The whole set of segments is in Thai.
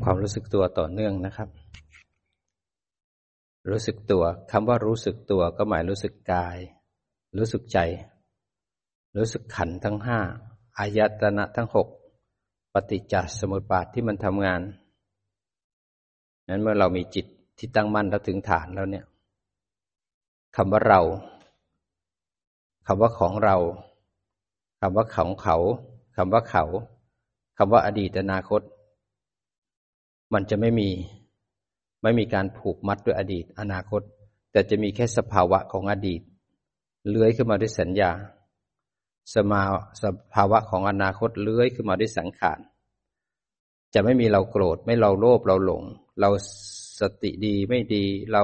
ำความรู้สึกตัวต่อเนื่องนะครับ รู้สึกตัวคำว่ารู้สึกตัวก็หมายรู้สึกกาย รู้สึกใจ รู้สึกขันทั้งห้าอายตนะทั้งหกปฏิจจสมุปบาทที่มันทำงาน นั้นเมื่อเรามีจิตที่ตั้งมั่นแล้วถึงฐานแล้วเนี่ยคำว่าเราคำว่าของเราคำว่าของเขาคำว่าเขาคำว่าอดีตอนาคต มันจะไม่มีไม่มีการผูกมัดด้วยอดีต อนาคต แต่จะมีแค่สภาวะของอดีต เลื้อยขึ้นมาด้วยสัญญา สมาสภาวะของอนาคตเลื้อยขึ้นมาด้วยสังขารจะไม่มีเราโกรธ ไม่เราโลภเราหลง เราสติดีไม่ดีเรา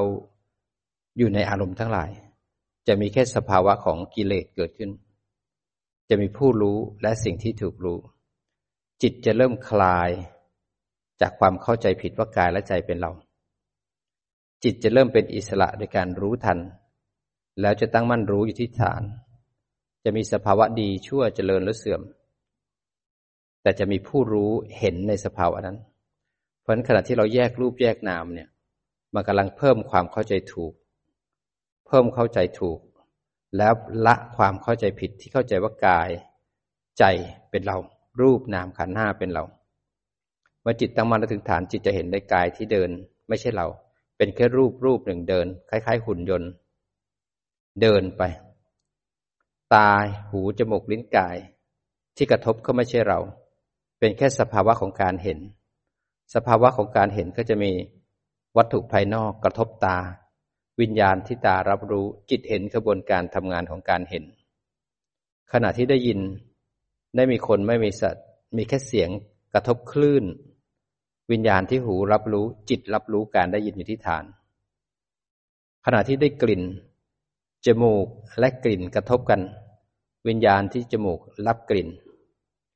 อยู่ในอารมณ์ทั้งหลาย จะมีแค่สภาวะของกิเลสเกิดขึ้น จะมีผู้รู้และสิ่งที่ถูกรู้ จิตจะเริ่มคลาย จากความเข้าใจผิดว่ากายและใจเป็นเรา จิตจะเริ่มเป็นอิสระโดยการรู้ทัน แล้วจะตั้งมั่นรู้อยู่ที่ฐาน จะมีสภาวะดีชั่วเจริญหรือเสื่อม แต่จะมีผู้รู้เห็นในสภาวะนั้น เพราะฉะนั้นขณะที่เราแยกรูปแยกนามเนี่ยมันกำลังเพิ่มความเข้าใจถูก เพิ่มเข้าใจถูก แล้วละความเข้าใจผิดที่เข้าใจว่ากาย ใจเป็นเรา รูปนามขันห้าเป็นเรา มื่อจิตตั้งมั่นและถึงฐานจิตจะเห็นในกายที่เดิน ไม่ใช่เรา เป็นแค่รูปรูปหนึ่งเดิน คล้ายๆ หุ่นยนต์ เดินไป ตาหูจมูกลิ้นกาย ที่กระทบก็ไม่ใช่เรา เป็นแค่สภาวะของการเห็น สภาวะของการเห็นก็จะมีวัตถุภายนอกกระทบตา วิญญาณที่ตารับรู้จิตเห็นกระบวนการทำงานของการเห็น ขณะที่ได้ยินได้มีคนไม่มีสัตว์ มีแค่เสียงกระทบคลื่น วิญญาณที่หูรับรู้จิตรับรู้การได้ยินอยู่ที่ฐาน ขณะที่ได้กลิ่น จมูกและกลิ่นกระทบกัน วิญญาณที่จมูกรับกลิ่น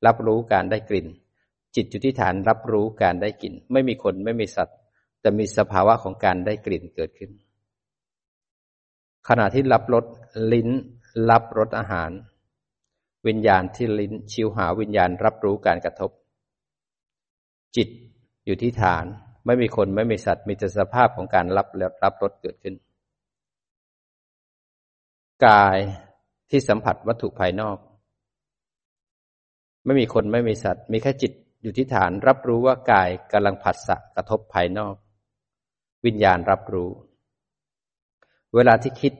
รับรู้การได้กลิ่น จิตอยู่ที่ฐานรับรู้การได้กลิ่น ไม่มีคนไม่มีสัตว์ แต่มีสภาวะของการได้กลิ่นเกิดขึ้น ขณะที่รับรสลิ้น รับรสอาหาร วิญญาณที่ลิ้นชิวหาวิญญาณรับรู้การกระทบ จิต อยู่ที่ฐาน ไม่มีคนไม่มีสัตว์มีแต่สภาพของการรับรับรสเกิดขึ้น กายที่สัมผัสวัตถุภายนอก ไม่มีคนไม่มีสัตว์ มีแค่จิตอยู่ที่ฐาน รับรู้ว่ากายกำลังผัสสะกระทบภายนอก วิญญาณรับรู้ เวลาที่คิด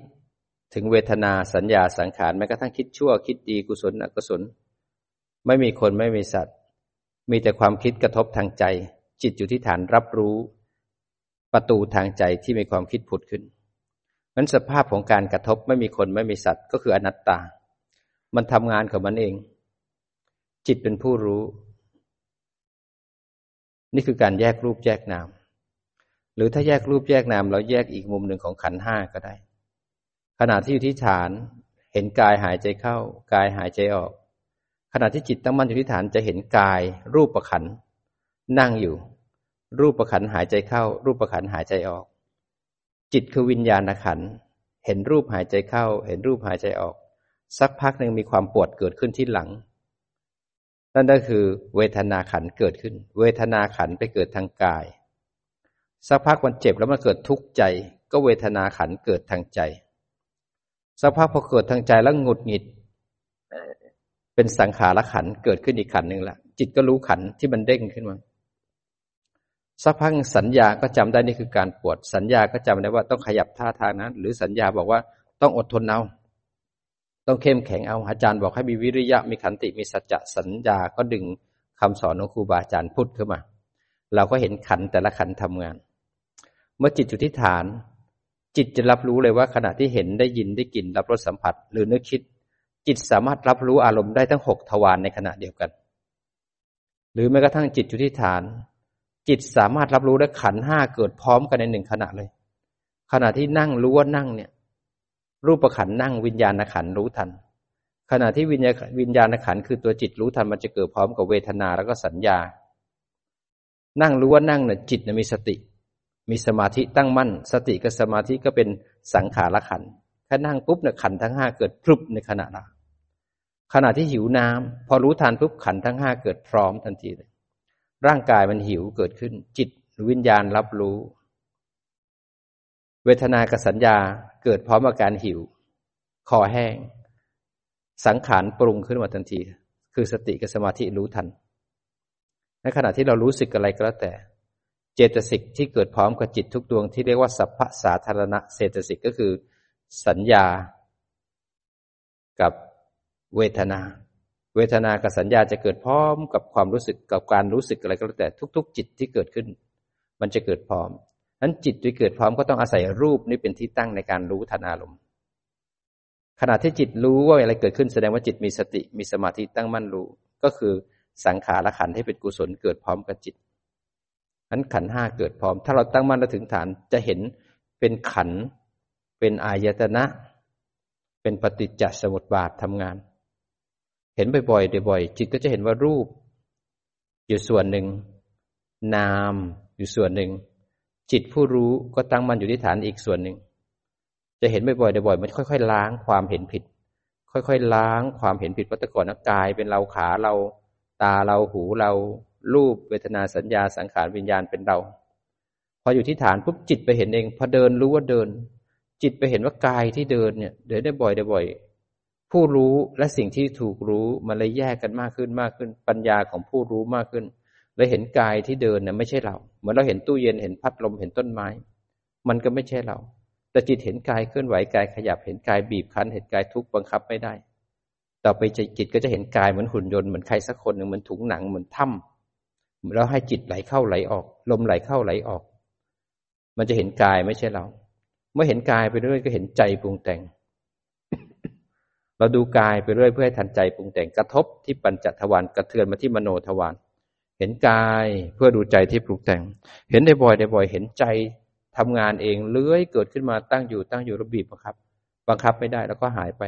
ถึงเวทนาสัญญาสังขารแม้กระทั่งคิดชั่วคิดดีกุศลอกุศล ไม่มีคนไม่มีสัตว์ มีแต่ความคิดกระทบทางใจ จิตอยู่ที่ฐานรับรู้ประตูทางใจที่มีความคิดผุดขึ้นนั้นสภาพของการกระทบไม่มีคนไม่มีสัตว์ก็คืออนัตตา มันทำงานของมันเอง จิตเป็นผู้รู้ นี่คือการแยกรูปแยกนาม หรือถ้าแยกรูปแยกนามเราแยกอีกมุมหนึ่งของขันห้าก็ได้ ขณะที่อยู่ที่ฐานเห็นกายหายใจเข้า กายหายใจออก ขณะที่จิตตั้งมั่นอยู่ที่ฐานจะเห็นกายรูปประขันนั่งอยู่ รูปประขันหายใจเข้า รูปประขันหายใจออก จิตคือวิญญาณขันเห็นรูปหายใจเข้า เห็นรูปหายใจออก สักพักหนึ่งมีความปวดเกิดขึ้นที่หลัง นั่นก็คือ เวทนาขันเกิดขึ้น เวทนาขันไปเกิดทางกาย สักพักมันเจ็บแล้วมันเกิดทุกข์ใจ ก็เวทนาขันเกิดทางใจ สักพักพอเกิดทางใจแล้วหงุดหงิด เป็นสังขารขันเกิดขึ้นอีกขันหนึ่งละจิตก็รู้ขันที่มันเด้งขึ้นมา สักพักสัญญาก็จำได้นี่คือการปวด สัญญาก็จำได้ว่าต้องขยับท่าทางนั้น หรือสัญญาบอกว่าต้องอดทนเอาต้องเข้มแข็งเอาอาจารย์บอกให้มีวิริยะมีขันติมีสัจจะสัญญาก็ดึงคำสอนของครูบาอาจารย์พุทธขึ้นมา เราก็เห็นขันแต่ละขันทำงาน เมื่อจิตอยู่ที่ฐาน จิตจะรับรู้เลยว่าขณะที่เห็นได้ยินได้กลิ่นรับรสสัมผัส หรือนึกคิด จิตสามารถรับรู้อารมณ์ได้ทั้งหกทวารในขณะเดียวกัน หรือแม้กระทั่งจิตอยู่ที่ฐาน จิตสามารถรับรู้ได้ขันห้าเกิดพร้อมกันในหนึ่งขณะเลย ขณะที่นั่งรู้ว่านั่งเนี่ย รูปขันนั่งวิญญาณขันรู้ทัน ขณะที่วิญญาวิญญาณขันคือตัวจิตรู้ทันมันจะเกิดพร้อมกับเวทนาแล้วก็สัญญา นั่งรู้ว่านั่งเนี่ยจิตมีสติ มีสมาธิตั้งมั่น สติกับสมาธิก็เป็นสังขารขันแค่นั่งปุ๊บเนี่ยขันทั้งห้าเกิดพรุบในขณะนั้นขณะที่หิวน้ำพอรู้ทานปุ๊บขันทั้งห้าเกิดพร้อมทันทีเลย ร่างกายมันหิวเกิดขึ้น จิตวิญญาณรับรู้ เวทนากับสัญญาเกิดพร้อมอาการหิว คอแห้ง สังขารปรุงขึ้นมาทันที คือสติกับสมาธิรู้ทัน ในขณะที่เรารู้สึกอะไรก็แล้วแต่ เจตสิกที่เกิดพร้อมกับจิตทุกดวงที่เรียกว่าสัพพะสาธารณะเจตสิกก็คือ สัญญา กับเวทนา เวทนากับสัญญาจะเกิดพร้อมกับความรู้สึกกับการรู้สึกอะไรก็แล้วแต่ทุก ๆ จิตที่เกิดขึ้น มันจะเกิดพร้อมนั้นจิตที่เกิดพร้อมก็ต้องอาศัยรูปนี้เป็นที่ตั้งในการรู้ทันอารมณ์ขณะที่จิตรู้ว่าอะไรเกิดขึ้นแสดงว่าจิตมีสติมีสมาธิตั้งมั่นรู้ ก็คือสังขารขันให้เป็นกุศลเกิดพร้อมกับจิตนั้นขันห้าเกิดพร้อม ถ้าเราตั้งมั่นและถึงฐานจะเห็นเป็นขันเป็นอายตนะ เป็นปฏิจจสมุปบาททำงาน ห็นบ่อยๆบ่อยๆจิตก็จะเห็นว่ารูป อยู่ส่วนหนึ่ง นามอยู่ส่วนหนึ่ง จิตผู้รู้ก็ตั้งมันอยู่ที่ฐานอีกส่วนหนึ่ง จะเห็นบ่อยๆบ่อยๆมันค่อยๆล้างความเห็นผิด ค่อยๆล้างความเห็นผิดวัตก่อนกาย เป็นเราขาเราตาเราหูเรารูปเวทนาสัญญาสังขารวิญญาณเป็นเรา พออยู่ที่ฐานปุ๊บจิตไปเห็นเอง พอเดินรู้ว่าเดิน จิตไปเห็นว่ากายที่เดินเนี่ยเดินได้บ่อยได้บ่อย ผู้รู้และสิ่งที่ถูกรู้มันเลยแยกกันมากขึ้นมากขึ้น ปัญญาของผู้รู้มากขึ้นเลยเห็นกายที่เดินเนี่ยไม่ใช่เรา เหมือนเราเห็นตู้เย็นเห็นพัดลมเห็นต้นไม้ มันก็ไม่ใช่เรา แต่จิตเห็นกายเคลื่อนไหวกายขยับเห็นกายบีบคั้น เห็นกายทุกข์บังคับไม่ได้ ต่อไปจิตก็จะเห็นกายเหมือนหุ่นยนต์เหมือนใครสักคนหนึ่งเหมือนถุงหนังเหมือนถ้ำแล้วให้จิตไหลเข้าไหลออก ลมไหลเข้าไหลออก มันจะเห็นกายไม่ใช่เรา เมื่อเห็นกายไปเรื่อยก็เห็นใจปรุงแต่ง เราดูกายไปเรื่อยเพื่อให้ทันใจปรุงแต่งกระทบที่ปัญจทวารกระเทือนมาที่มโนทวารเห็นกายเพื่อดูใจที่ปรุงแต่ง เห็นได้บ่อยได้บ่อยเห็นใจทำงานเองเลื้อยเกิดขึ้นมาตั้งอยู่ตั้งอยู่ระบีบบังคับ บังคับไม่ได้แล้วก็หายไป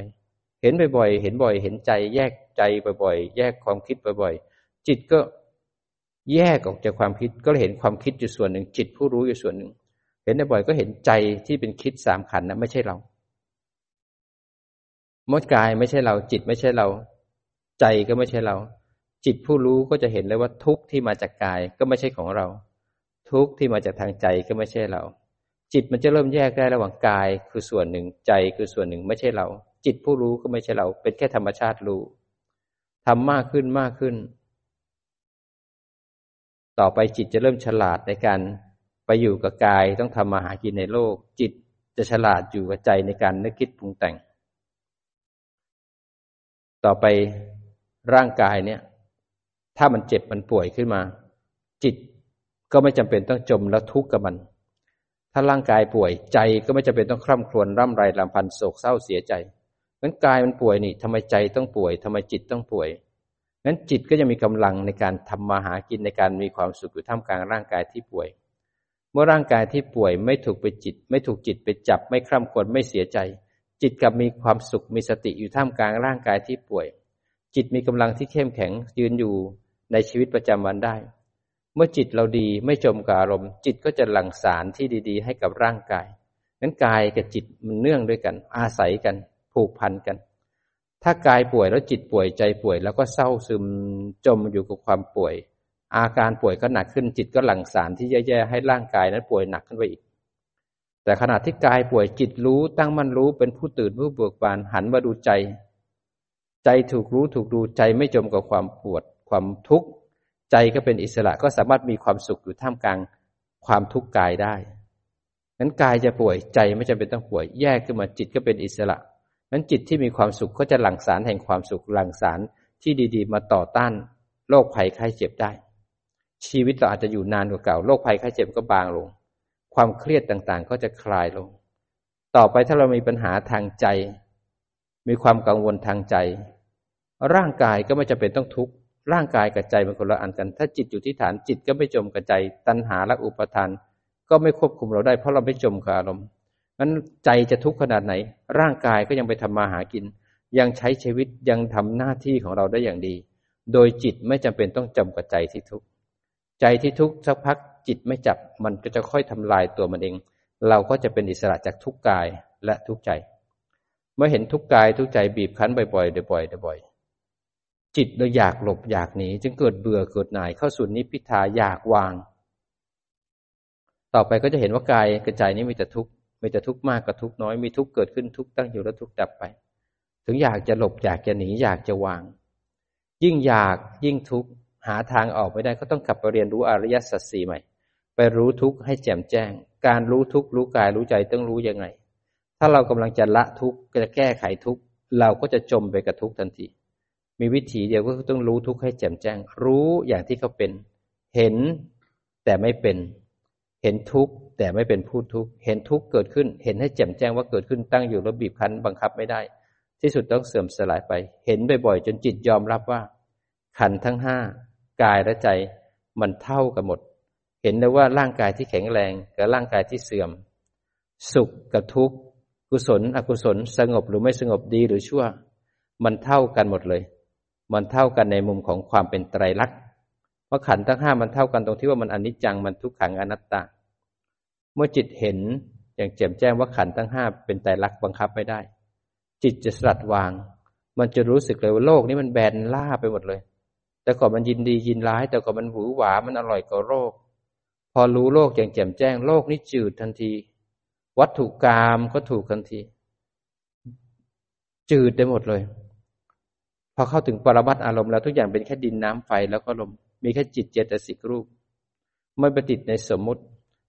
เห็นบ่อยๆเห็นบ่อย เห็นใจแยกใจบ่อยๆแยกความคิดบ่อยๆจิตก็แยกออกจากความคิดก็เห็นความคิดอยู่ส่วนหนึ่งจิตผู้รู้อยู่ส่วนหนึ่ง เห็นบ่อยก็เห็นใจที่เป็นคิดสามขันนะไม่ใช่เรา มดกายไม่ใช่เรา จิตไม่ใช่เรา ใจก็ไม่ใช่เรา จิตผู้รู้ก็จะเห็นเลยว่าทุกข์ที่มาจากกายก็ไม่ใช่ของเรา ทุกข์ที่มาจากทางใจก็ไม่ใช่เรา จิตมันจะเริ่มแยกได้ระหว่างกายคือส่วนหนึ่งใจคือส่วนหนึ่งไม่ใช่เรา จิตผู้รู้ก็ไม่ใช่เรา เป็นแค่ธรรมชาติรู้ทำมากขึ้นมากขึ้น ต่อไปจิตจะเริ่มฉลาดในการไปอยู่กับกายต้องทำมาหากินในโลก จิตจะฉลาดอยู่กับใจในการนึกคิดปรุงแต่ง ต่อไปร่างกายเนี่ย ถ้ามันเจ็บมันป่วยขึ้นมา จิตก็ไม่จำเป็นต้องจมแล้วทุกข์กับมัน ถ้าร่างกายป่วยใจก็ไม่จำเป็นต้องคร่ำครวญร่ำไรลำพันโศกเศร้าเสียใจงั้นกายมันป่วยนี่ทำไมใจต้องป่วยทำไมจิตต้องป่วยงั้นจิตก็จะมีกำลังในการทำมาหากินในการมีความสุขอยู่ท่ามกลางร่างกายที่ป่วย เมื่อร่างกายที่ป่วยไม่ถูกไปจิต ไม่ถูกจิตไปจับไม่คร่ำควรไม่เสียใจ จิตกับมีความสุขมีสติอยู่ท่ามกลางร่างกายที่ป่วย จิตมีกำลังที่เข้มแข็งยืนอยู่ในชีวิตประจำวันได้ เมื่อจิตเราดีไม่จมกับอารมณ์ จิตก็จะหลั่งสารที่ดี ๆ ให้กับร่างกายนั้นกายกับจิตมันเนื่องด้วยกัน อาศัยกันผูกพันกัน ถ้ากายป่วยแล้วจิตป่วยใจป่วย แล้วก็เศร้าซึมจมอยู่กับความป่วย อาการป่วยก็หนักขึ้นจิตก็หลั่งสารที่แย่ๆให้ร่างกายนั้นป่วยหนักขึ้นไปอีก แต่ขณะที่กายป่วยจิตรู้ตั้งมั่นรู้เป็นผู้ตื่นผู้เบิกบานหันมาดูใจ ใจถูกรู้ถูกดูใจไม่จมกับความปวดความทุกข์ใจก็เป็นอิสระก็สามารถมีความสุขอยู่ท่ามกลางความทุกข์กายได้นั้นกายจะป่วยใจไม่จำเป็นต้องป่วยแยกขึ้นมาจิตก็เป็นอิสระนั้นจิตที่มีความสุขก็จะหลั่งสารแห่งความสุขหลั่งสารที่ดี ๆ มาต่อต้านโรคภัยไข้เจ็บได้ ชีวิตเราอาจจะอยู่นานกว่าเก่าโรคภัยไข้เจ็บก็บางลง ความเครียดต่างๆ ก็จะคลายลง ต่อไปถ้าเรามีปัญหาทางใจ มีความกังวลทางใจ ร่างกายก็ไม่จำเป็นต้องทุกข์ร่างกายกับใจเป็นคนละอันกัน ถ้าจิตอยู่ที่ฐานจิตก็ไม่จมกับใจ ตัณหาและอุปทาน ก็ไม่ควบคุมเราได้ เพราะเราไม่จมกับอารมณ์นั้นใจจะทุกข์ขนาดไหน ร่างกายก็ยังไปทำมาหากิน ยังใช้ชีวิตยังทำหน้าที่ของเราได้อย่างดี โดยจิตไม่จำเป็นต้องจมกับใจที่ทุกข์ใจที่ทุกข์สักพัก จิตไม่จับมันก็จะค่อยทำลายตัวมันเอง เราก็จะเป็นอิสระจากทุกกายและทุกใจ เมื่อเห็นทุกกายทุกใจบีบคั้นบ่อยๆบ่อยๆบ่อยจิตเราอยากหลบอยากหนีจึงเกิดเบื่อเกิดหน่ายเข้าสู่นิพพิทาอยากวาง ต่อไปก็จะเห็นว่ากายกระจนี้มีแต่ทุกข์มีแต่ทุกข์มากกับทุกข์น้อยมีทุกข์เกิดขึ้นทุกข์ตั้งอยู่แล้วทุกข์ดับไป ถึงอยากจะหลบอยากจะหนีอยากจะวาง ยิ่งอยากยิ่งทุกข์หาทางออกไม่ได้ก็ต้องกลับไปเรียนรู้อริยสัจสี่ใหม่ ไปรู้ทุกข์ให้แจ่มแจ้ง การรู้ทุกข์รู้กายรู้ใจต้องรู้ยังไง ถ้าเรากำลังจะละทุกข์จะแก้ไขทุกข์เราก็จะจมไปกับทุกข์ทันที มีวิธีเดียวก็ต้องรู้ทุกข์ให้แจ่มแจ้ง รู้อย่างที่เขาเป็น เห็นแต่ไม่เป็น เห็นทุกข์แต่ไม่เป็นผู้ทุกข์ เห็นทุกข์เกิดขึ้น เห็นให้แจ่มแจ้งว่าเกิดขึ้นตั้งอยู่แล้วบีบคั้นบังคับไม่ได้ ที่สุดต้องเสื่อมสลายไป เห็นบ่อยๆจนจิตยอมรับว่า ขันทั้งห้ากายและใจมันเท่ากันหมด เห็นเลยว่าร่างกายที่แข็งแรงกับร่างกายที่เสื่อม สุขกับทุกข์ กุศล อกุศล สงบหรือไม่สงบดีหรือชั่ว มันเท่ากันหมดเลย มันเท่ากันในมุมของความเป็นไตรลักษณ์เพราะขันทั้งห้ามันเท่ากันตรงที่ว่ามันอนิจจังมันทุกขังอนัตตา เมื่อจิตเห็นอย่างแจ่มแจ้งว่าขันทั้งห้าเป็นไตรลักษณ์บังคับไม่ได้ จิตจะสลัดวาง มันจะรู้สึกเลยว่าโลกนี้มันแบนล่าไปหมดเลย แต่ก่อนมันยินดียินร้าย แต่ก่อนมันหวือหวามันอร่อยกว่าโรค พอรู้โลกอย่างแจ่มแจ้ง โลกนี้จืดทันที วัตถุกรรมก็ถูกทันที จืดได้หมดเลย พอเข้าถึงปรมัตอารมณ์แล้วทุกอย่างเป็นแค่ดินน้ำไฟแล้วก็ลม มีแค่จิตเจตสิกรูป ไม่ประดิษฐ์ในสมมุติ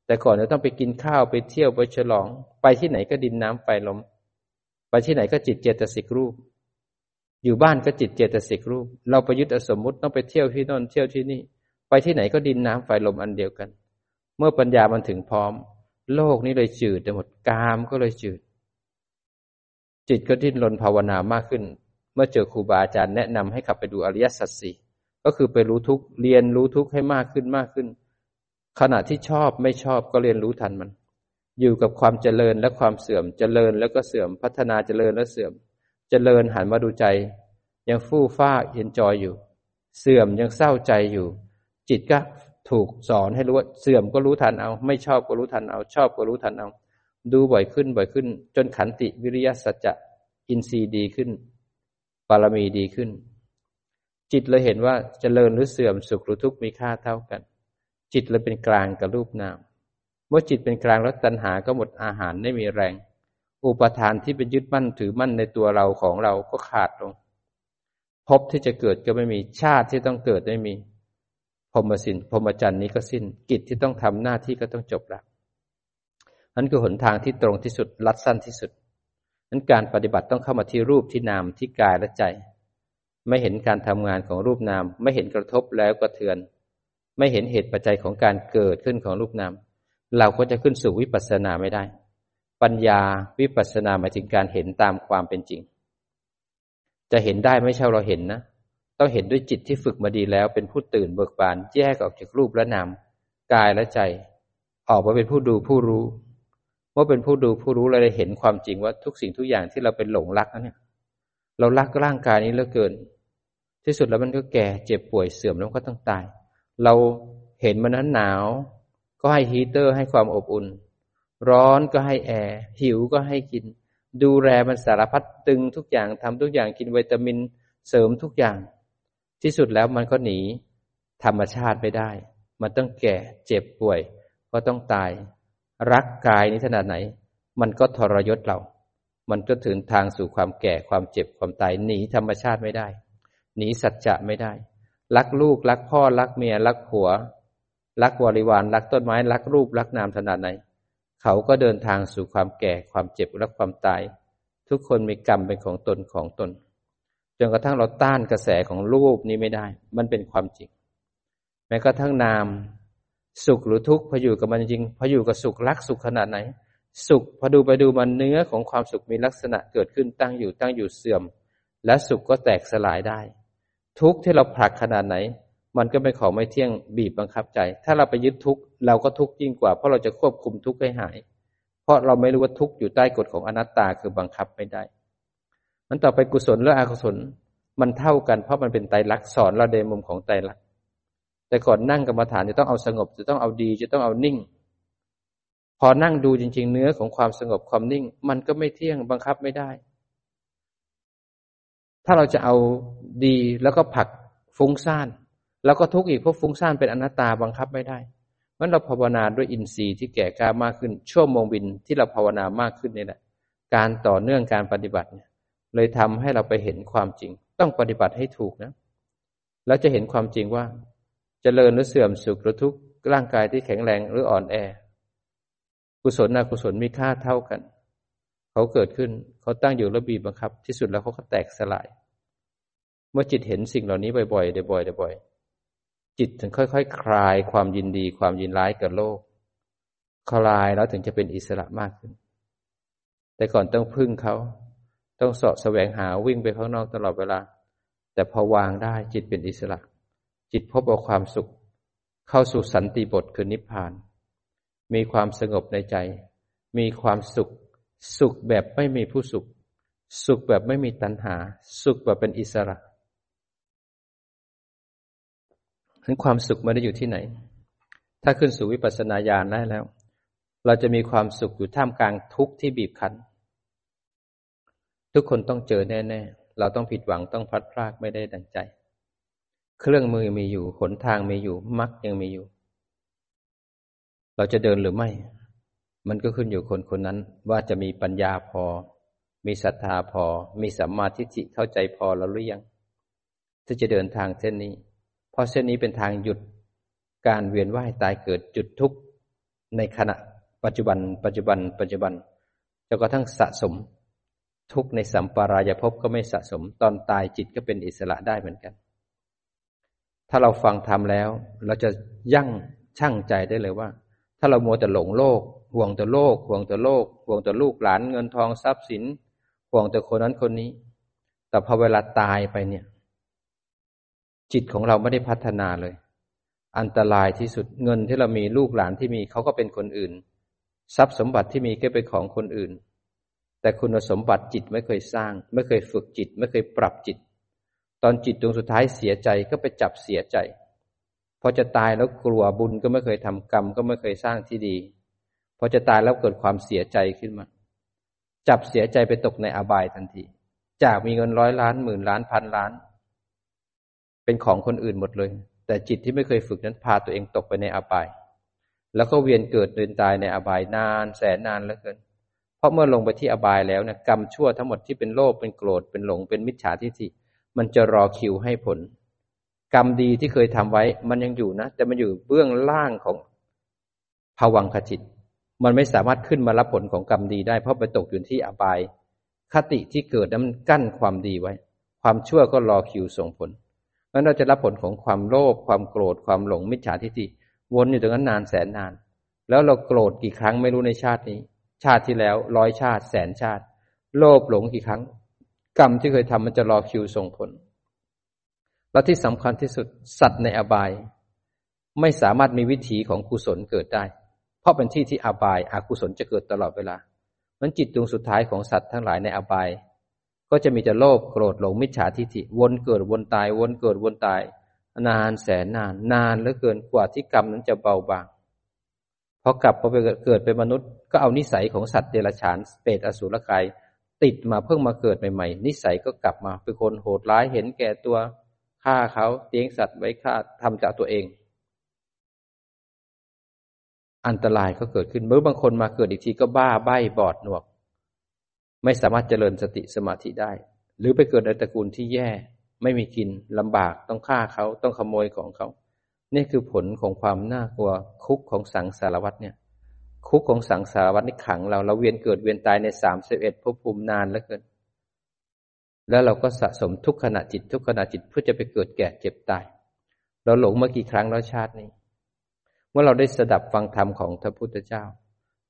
แต่ก่อนเราต้องไปกินข้าวไปเที่ยวไปฉลอง ไปที่ไหนก็ดินน้ำไฟลม ไปที่ไหนก็จิตเจตสิกรูปอยู่บ้านก็จิตเจตสิกรูป เราไปยึดอสมมุติต้องไปเที่ยวที่โน่นเที่ยวที่นี่ ไปที่ไหนก็ดินน้ำไฟลมอันเดียวกัน เมื่อปัญญามันถึงพร้อม โลกนี้เลยจืดไปหมดกามก็เลยจืด จิตก็ดิ้นรนภาวนามากขึ้น เมื่อเจอครูบาอาจารย์แนะนำให้ขับไปดูอริยสัจสี่ก็คือไปรู้ทุกเรียนรู้ทุกให้มากขึ้นมากขึ้น ขณะที่ชอบไม่ชอบก็เรียนรู้ทันมัน อยู่กับความเจริญและความเสื่อมเจริญแล้วก็เสื่อมพัฒนาเจริญและเสื่อม เจริญหันมาดูใจ ยังฟู่ฟ้าเย็นจอยอยู่ เสื่อมยังเศร้าใจอยู่ จิตก็ ถูกสอนให้รู้ว่าเสื่อมก็รู้ทันเอา ไม่ชอบก็รู้ทันเอา ชอบก็รู้ทันเอา ดูบ่อยขึ้นบ่อยขึ้น จนขันติวิริยสัจจะอินทรีย์ดีขึ้นบารมีดีขึ้น จิตเลยเห็นว่าเจริญหรือเสื่อมสุขหรือทุกข์มีค่าเท่ากัน จิตเลยเป็นกลางกับรูปนาม เมื่อจิตเป็นกลางแล้วตัณหาก็หมดอาหารไม่มีแรง อุปทานที่เป็นยึดมั่นถือมั่นในตัวเราของเราก็ขาดลง พบที่จะเกิดก็ไม่มีชาติที่ต้องเกิดไม่มี พรหมสินพรหมจันทร์นี้ก็สิ้น กิจที่ต้องทำหน้าที่ก็ต้องจบละนั่นคือหนทางที่ตรงที่สุดรัดสั้นที่สุดนั้นการปฏิบัติต้องเข้ามาที่รูปที่นามที่กายและใจ ไม่เห็นการทำงานของรูปนาม ไม่เห็นกระทบแล้วก็เทือน ไม่เห็นเหตุปัจจัยของการเกิดขึ้นของรูปนาม เราก็จะขึ้นสู่วิปัสสนาไม่ได้ ปัญญาวิปัสสนาหมายถึงการเห็นตามความเป็นจริง จะเห็นได้ไม่ใช่เราเห็นนะ ต้องเห็นด้วยจิตที่ฝึกมาดีแล้ว เป็นผู้ตื่นเบิกบานแยกออกจากรูปและนามกายและใจ ออกมาเป็นผู้ดูผู้รู้ เมื่อเป็นผู้ดูผู้รู้เราได้เห็นความจริงว่าทุกสิ่งทุกอย่างที่เราเป็นหลงรักนั้นเนี่ยเรารักร่างกายนี้เหลือเกิน ที่สุดแล้วมันก็แก่เจ็บป่วยเสื่อมแล้วก็ต้องตาย เราเห็นมันนั้นหนาว ก็ให้ฮีเตอร์ให้ความอบอุ่น ร้อนก็ให้แอร์หิวก็ให้กิน ดูแลมันสารพัดตึงทุกอย่างทำทุกอย่างกินวิตามินเสริมทุกอย่าง ที่สุดแล้วมันก็หนี ธรรมชาติไม่ได้ มันต้องแก่เจ็บป่วย ก็ต้องตาย รักกายนี้ขนาดไหน มันก็ทรยศเรา มันก็ถึงทางสู่ความแก่ความเจ็บความตายหนีธรรมชาติไม่ได้ หนีสัจจะไม่ได้ รักลูกรักพ่อรักเมียรักผัว รักบริวารรักต้นไม้รักรูปรักนามขนาดไหน เขาก็เดินทางสู่ความแก่ความเจ็บและความตาย ทุกคนมีกรรมเป็นของตนของตน จนกระทั่งเราต้านกระแสของรูปนี้ไม่ได้ มันเป็นความจริง แม้กระทั่งนาม สุขหรือทุกข์พออยู่กับมันจริงพออยู่กับสุขรักสุขขนาดไหน สุขพอดูไปดูมันเนื้อของความสุขมีลักษณะเกิดขึ้นตั้งอยู่ตั้งอยู่เสื่อม และสุขก็แตกสลายได้ ทุกข์ที่เราผลักขนาดไหน มันก็เป็นของไม่เที่ยงบีบบังคับใจ ถ้าเราไปยึดทุกข์เราก็ทุกข์ยิ่งกว่า เพราะเราจะควบคุมทุกข์ให้หาย เพราะเราไม่รู้ว่าทุกข์อยู่ใต้กฎของอนัตตาคือบังคับไม่ได้ มันต่อไปกุศลและอกุศลมันเท่ากันเพราะมันเป็นไตรลักษณ์สอนเราในมุมของไตรลักษณ์แต่ก่อนนั่งกรรมฐานจะต้องเอาสงบ จะต้องเอาดี จะต้องเอานิ่ง พอนั่งดูจริง ๆ เนื้อของความสงบความนิ่ง มันก็ไม่เที่ยงบังคับไม่ได้ ถ้าเราจะเอาดีแล้วก็ผลักฟุ้งซ่าน แล้วก็ทุกข์อีกเพราะฟุ้งซ่านเป็นอนัตตาบังคับไม่ได้เพราะเราภาวนาด้วยอินทรีย์ที่แก่กล้ามากขึ้น ชั่วโมงบินที่เราภาวนามากขึ้นนี่แหละการต่อเนื่องการปฏิบัติเนี่ย เลยทำให้เราไปเห็นความจริง ต้องปฏิบัติให้ถูกนะ แล้วจะเห็นความจริงว่าจเจริญหรือเสื่อมสุขหรือทุกข์ร่างกายที่แข็งแรงหรืออ่อนแอ กุศลอกุศลมีค่าเท่ากัน เขาเกิดขึ้นเขาตั้งอยู่ระบีบังคับ ที่สุดแล้วเขาก็แตกสลาย เมื่อจิตเห็นสิ่งเหล่านี้บ่อยๆบ่อยๆบ่อยๆจิตถึงค่อยๆคคลายความยินดี ความยินร้ายกับโลก คลายแล้วถึงจะเป็นอิสระมากขึ้น แต่ก่อนต้องพึ่งเขา ต้องสอบแสวงหาวิ่งไปข้างนอกตลอดเวลา แต่พอวางได้จิตเป็นอิสระ จิตพบเอาความสุข เข้าสู่สันติบทคือนิพพาน มีความสงบในใจ มีความสุข สุขแบบไม่มีผู้สุข สุขแบบไม่มีตัณหา สุขแบบเป็นอิสระถึงความสุขไม่ได้อยู่ที่ไหน ถ้าขึ้นสู่วิปัสสนาญาณได้แล้ว เราจะมีความสุขอยู่ท่ามกลางทุกข์ที่บีบคั้น ทุกคนต้องเจอแน่ ๆ เราต้องผิดหวังต้องพัดพลากไม่ได้ดังใจ เครื่องมือมีอยู่หนทางมีอยู่มรรคยังมีอยู่ เราจะเดินหรือไม่ มันก็ขึ้นอยู่คนคนนั้นว่าจะมีปัญญาพอ มีศรัทธาพอ มีสัมมาทิฏฐิเข้าใจพอแล้วหรือยัง ที่จะเดินทางเส้นนี้ เพราะเส้นนี้เป็นทางหยุดการเวียนว่ายตายเกิดจุดทุกข์ในขณะปัจจุบัน ปัจจุบัน ปัจจุบันจนกระทั่งสะสม ทุกในสัมปรายภพก็ไม่สะสม ตอนตายจิตก็เป็นอิสระได้เหมือนกัน ถ้าเราฟังธรรมแล้ว เราจะยั่งชั่งใจได้เลยว่า ถ้าเราโมแต่หลงโลก ห่วงแต่โลก ห่วงแต่โลก ห่วงแต่ลูกหลานเงินทองทรัพย์สิน ห่วงแต่คนนั้นคนนี้ แต่พอเวลาตายไปเนี่ย จิตของเราไม่ได้พัฒนาเลย อันตรายที่สุดเงินที่เรามีลูกหลานที่มีเขาก็เป็นคนอื่น ทรัพย์สมบัติที่มีก็เป็นของคนอื่น แต่คุณสมบัติจิตไม่เคยสร้าง ไม่เคยฝึกจิต ไม่เคยปรับจิต ตอนจิตดวงสุดท้ายเสียใจก็ไปจับเสียใจพอจะตายแล้วกลัวบุญก็ไม่เคยทำกรรม ก็ไม่เคยสร้างที่ดีพอจะตายแล้วเกิดความเสียใจขึ้นมา จับเสียใจไปตกในอบายทันที จากมีเงินร้อยล้านหมื่นล้านพันล้าน เป็นของคนอื่นหมดเลย แต่จิตที่ไม่เคยฝึกนั้นพาตัวเองตกไปในอบาย แล้วก็เวียนเกิดเดินตายในอบายนานแสนนานเหลือเกิน ราะเมื่อลงไปที่อบายแล้วเนี่ยกรรมชั่วทั้งหมดที่เป็นโลภเป็นโกรธเป็นหลงเป็นมิจฉาทิฏฐิมันจะรอคิวให้ผล กรรมดีที่เคยทำไว้ มันยังอยู่นะแต่มันอยู่เบื้องล่างของภวังคจิต มันไม่สามารถขึ้นมารับผลของกรรมดีได้เพราะไปตกอยู่ที่อบาย คติที่เกิดนั้นมันกั้นความดีไว้ ความชั่วก็รอคิวส่งผลงั้นเราจะรับผลของความโลภความโกรธความหลงมิจฉาทิฏฐิวนอยู่ตรงนั้นนานแสนนาน แล้วเราโกรธกี่ครั้งไม่รู้ในชาตินี้ ชาติที่แล้วร้อยชาติ แสนชาติ โลภหลงกี่ครั้ง กรรมที่เคยทำมันจะรอคิวส่งผล และที่สำคัญที่สุดสัตว์ในอบาย ไม่สามารถมีวิถีของกุศลเกิดได้ เพราะเป็นที่ที่อบายอากุศลจะเกิดตลอดเวลามันจิตดวงสุดท้ายของสัตว์ทั้งหลายในอบาย ก็จะมีแต่โลภโกรธหลงมิจฉาทิฏฐิวนเกิดวนตาย วนเกิดวนตาย นานแสนนาน นานเหลือเกินกว่าที่กรรมนั้นจะเบาบางพอกลับมาไปเกิดเป็นมนุษย์ ก็เอานิสัยของสัตว์เดรัจฉานเปรตอสุรกาย ติดมาเพิ่งมาเกิดใหม่ๆ นิสัยก็กลับมาเป็นคนโหดร้ายเห็นแก่ตัวฆ่าเขาเตียงสัตว์ไว้ฆ่าทำจากตัวเอง อันตรายก็เกิดขึ้นเมื่อบางคนมาเกิดอีกทีก็บ้าใบ้บอดหนวก ไม่สามารถเจริญสติสมาธิได้ หรือไปเกิดในตระกูลที่แย่ ไม่มีกินลำบากต้องฆ่าเขาต้องขโมยของเขา นี่คือผลของความน่ากลัวคุกของสังสารวัตรเนี่ย คุกของสังสารวัตนี่ขังเราเราเวียนเกิดเวียนตายในสามสิบเอ็ดภพภูมินานแล้วเกิน แล้วเราก็สะสมทุกขณะจิตทุกขณะจิตเพื่อจะไปเกิดแก่เจ็บตาย เราหลงมากี่ครั้งแล้วชาตินี้ เมื่อเราได้สดับฟังธรรมของพระพุทธเจ้า